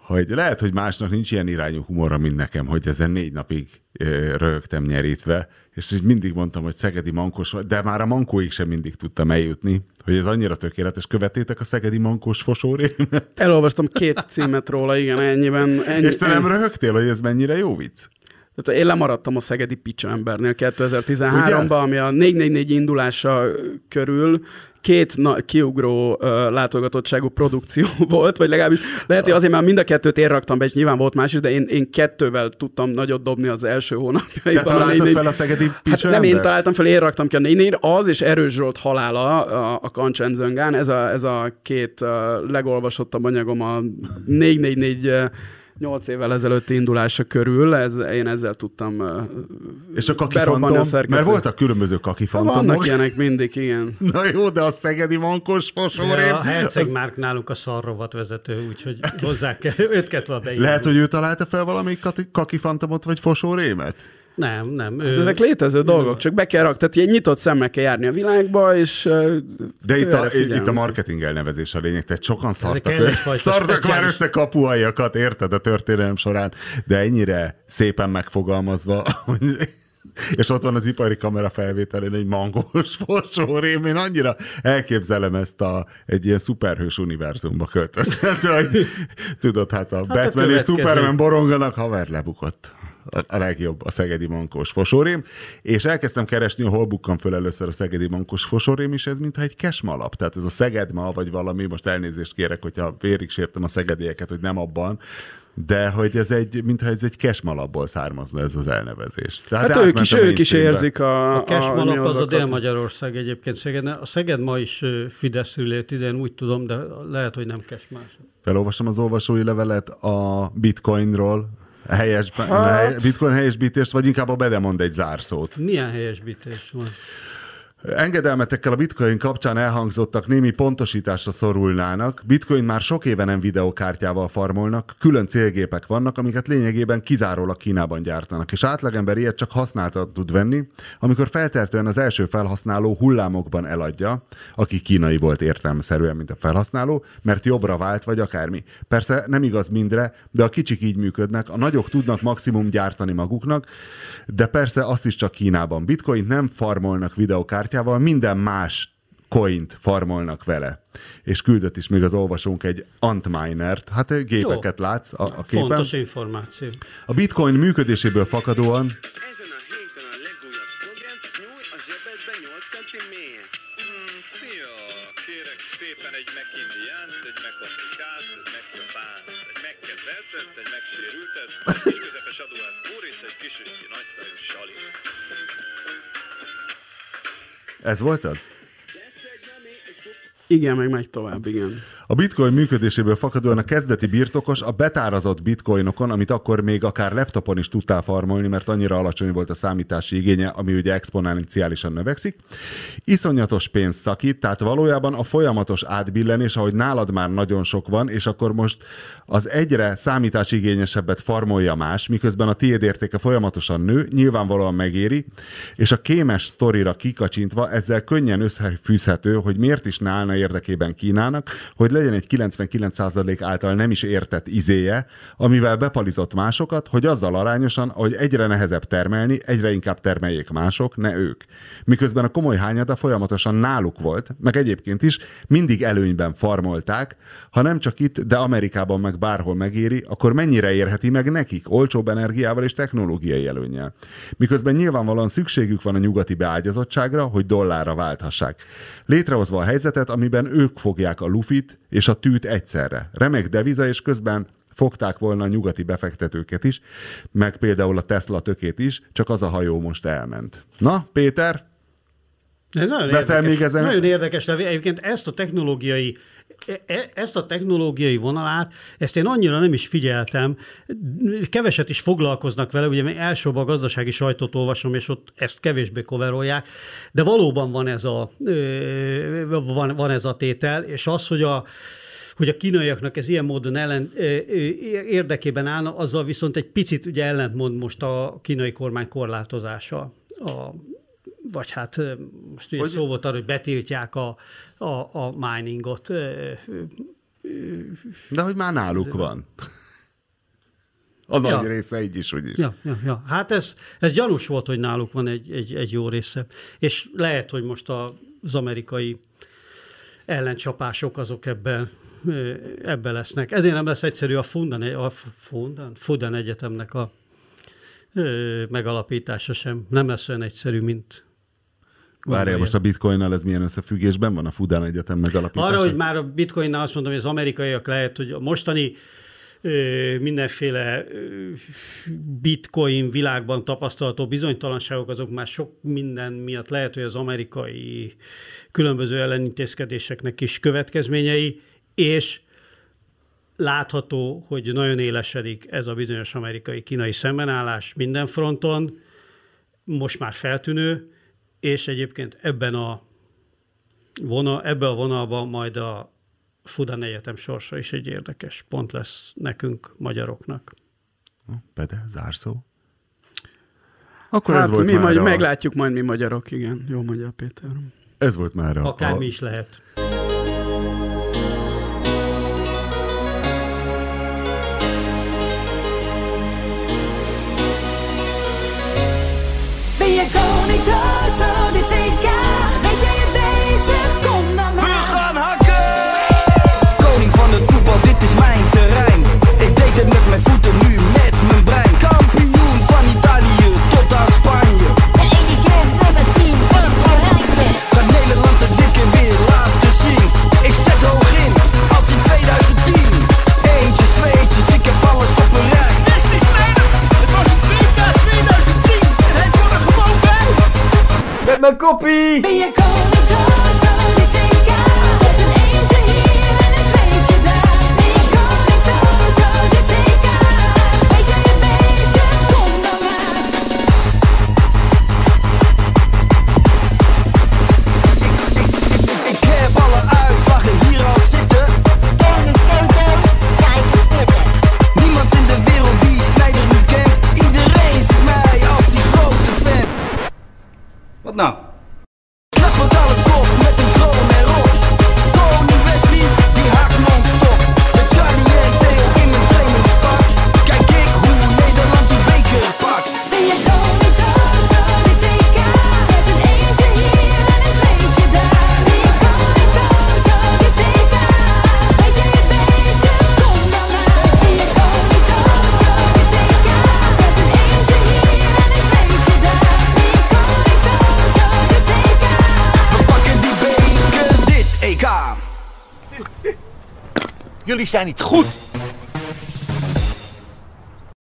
hogy lehet, hogy másnak nincs ilyen irányú humora, mint nekem, hogy ezen négy napig ö, röhögtem nyerítve, és így mindig mondtam, hogy szegedi mankos, vagy, de már a mankóig sem mindig tudtam eljutni, hogy ez annyira tökéletes. Követétek a szegedi mankós fosórémet? Elolvastam két címet róla, igen, ennyiben. Ennyi, És te nem röhögtél, hogy ez mennyire jó vicc? Tehát én lemaradtam a Szegedi Picsa embernél 2013-ban, ami a 444 indulása körül két na- kiugró uh, látogatottságú produkció volt, vagy legalábbis lehet, hogy azért, mert mind a kettőt én raktam be, és nyilván volt más is, de én, én kettővel tudtam nagyot dobni az első Te hónapjaiban. a találtad 444 fel a szegedi Hát nem én találtam fel, én raktam ki a nénér, az és Erős Zsolt halála a, a Kancsendzöngán, ez a, ez a két uh, legolvasottabb anyagom a 444 uh, 8 évvel ezelőtti indulása körül, ez, én ezzel tudtam És a kaki fantom, szerkesztőt. mert voltak különböző kaki Ha Vannak fantomok. ilyenek mindig, igen. Na jó, de a szegedi mankos fosórém... A Herceg Márk nálunk a szarrovat vezető, úgyhogy hozzá kell, őt kell. Lehet, hogy ő találta fel valami kaki fantomot, vagy fosórémet? Nem, nem. Hát Ő, ezek létező dolgok, csak be kell rakni. Tehát ilyen nyitott szemmel kell járni a világba, és De itt a, figyelni. itt a marketing elnevezés a lényeg, tehát sokan szartak, szartak már össze kapuaiakat, érted a történelem során, de ennyire szépen megfogalmazva, hogy és ott van az ipari kamera felvételén egy mangós fosórém, én annyira elképzelem ezt a, egy ilyen szuperhős univerzumba költöztet, hogy tudod, hát a hát Batman és következő. Superman boronganak, haver lebukott a- legjobb a szegedi mankós fosórém, és elkezdtem keresni, hol bukkam föl először a szegedi mankós fosórém, és ez mintha egy kesmalap, tehát ez a szegedma, vagy valami, most elnézést kérek, hogyha vérig sértem a szegedieket, hogy nem abban, de hogy ez egy, mintha ez egy kesmalapból származna ez az elnevezés. Tehát Hát ők is, ők is érzik a... A Kesmalap az a. Dél-Magyarország egyébként Szegeden. A Szeged ma is ö, Fidesz lét idén, úgy tudom, de lehet, hogy nem Kesmás. Felolvasom az olvasói levelet a bitcoinról, helyes, Hát- bitcoin helyesbítést, vagy inkább a bedemond egy zárszót. Milyen helyesbítés van? Engedelmetekkel a bitcoin kapcsán elhangzottak némi pontosításra szorulnának. Bitcoin már sok éve nem videokártyával farmolnak, külön célgépek vannak, amiket lényegében kizárólag Kínában gyártanak, és átlagember ilyet csak használtat tud venni, amikor feltehetően az első felhasználó hullámokban eladja, aki kínai volt értelmeszerűen, mint a felhasználó, mert jobbra vált, vagy akármi. Persze nem igaz mindre, de a kicsik így működnek, a nagyok tudnak maximum gyártani maguknak, de persze azt is csak Kínában. Bitcoint nem farmolnak videokártyával, minden más coint farmolnak vele. És küldött is még az olvasónk egy Antminert, hát eh, gépeket Jó. látsz a, a képen. Fontos információ. A bitcoin működéséből fakadóan Ezen ez volt az? Igen, meg megy tovább, igen. A bitcoin működéséből fakadóan a kezdeti birtokos a betárazott bitcoinokon, amit akkor még akár laptopon is tudtál farmolni, mert annyira alacsony volt a számítási igénye, ami ugye exponenciálisan növekszik, iszonyatos pénzt szakít, tehát valójában a folyamatos átbillenés, ahogy nálad már nagyon sok van, és akkor most az egyre számítási igényesebbet farmolja más, miközben a tiéd értéke folyamatosan nő, nyilvánvalóan megéri, és a kémes sztorira kikacsintva ezzel könnyen összefűzhető, hogy miért is ne állna érdekében Kínának, hogy legyen egy 99% által nem is értett izéje, amivel bepalizott másokat, hogy azzal arányosan, hogy egyre nehezebb termelni, egyre inkább termeljék mások, ne ők. Miközben a komoly hányada folyamatosan náluk volt, meg egyébként is mindig előnyben farmolták, ha nem csak itt, de Amerikában meg bárhol megéri, akkor mennyire érheti meg nekik olcsóbb energiával és technológiai előnyel. Miközben nyilvánvalóan szükségük van a nyugati beágyazottságra, hogy dollárra válthassák. Létrehozva a helyzetet, amiben ők fogják a lufit és a tűt egyszerre. Remek deviza, és közben fogták volna a nyugati befektetőket is, meg például a Tesla tökét is, csak az a hajó most elment. Na, Péter, De Nagyon Veszel érdekes, még ezen- Nagyon érdekes levél. Egyébként ezt a technológiai e- e- ezt a technológiai vonalát, ezt én annyira nem is figyeltem, keveset is foglalkoznak vele, ugye elsőbb a gazdasági sajtót olvasom, és ott ezt kevésbé koverolják, de valóban van ez a, van, van ez a tétel, és az, hogy a, hogy a kínaiaknak ez ilyen módon ellen, érdekében állna, azzal viszont egy picit ugye ellentmond most a kínai kormány korlátozása. A, vagy hát most ugye Hogy- szó volt arra, hogy betiltják a, a, a miningot. De hogy már náluk van. A nagy Ja. része így is, úgy is. Ja, ja, ja. Hát ez, ez gyanús volt, hogy náluk van egy, egy, egy jó része. És lehet, hogy most az amerikai ellencsapások azok ebben, ö, ebben lesznek. Ezért nem lesz egyszerű a Fundan, a Fundan, Fudan Egyetemnek a ö, megalapítása sem. Nem lesz olyan egyszerű, mint Várjál, most a bitcoinnal ez milyen összefüggésben van? A Fudán Egyetem megalapítása? Arra, hogy már a bitcoinnál azt mondom, hogy az amerikaiak lehet, hogy a mostani mindenféle bitcoin világban tapasztalható bizonytalanságok, azok már sok minden miatt lehet, hogy az amerikai különböző ellenintézkedéseknek is következményei, és látható, hogy nagyon élesedik ez a bizonyos amerikai-kínai szembenállás minden fronton, most már feltűnő, és egyébként ebben a vonal, ebbe a vonalban majd a Fudan Egyetem sorsa is egy érdekes pont lesz nekünk, magyaroknak. Pede, zárszó. Akkor Hát ez volt mi már majd a, meglátjuk majd mi magyarok, igen. Jó mondja Péter. Ez volt már a, Akármi a, is lehet. Mijn koppie! Zijn niet goed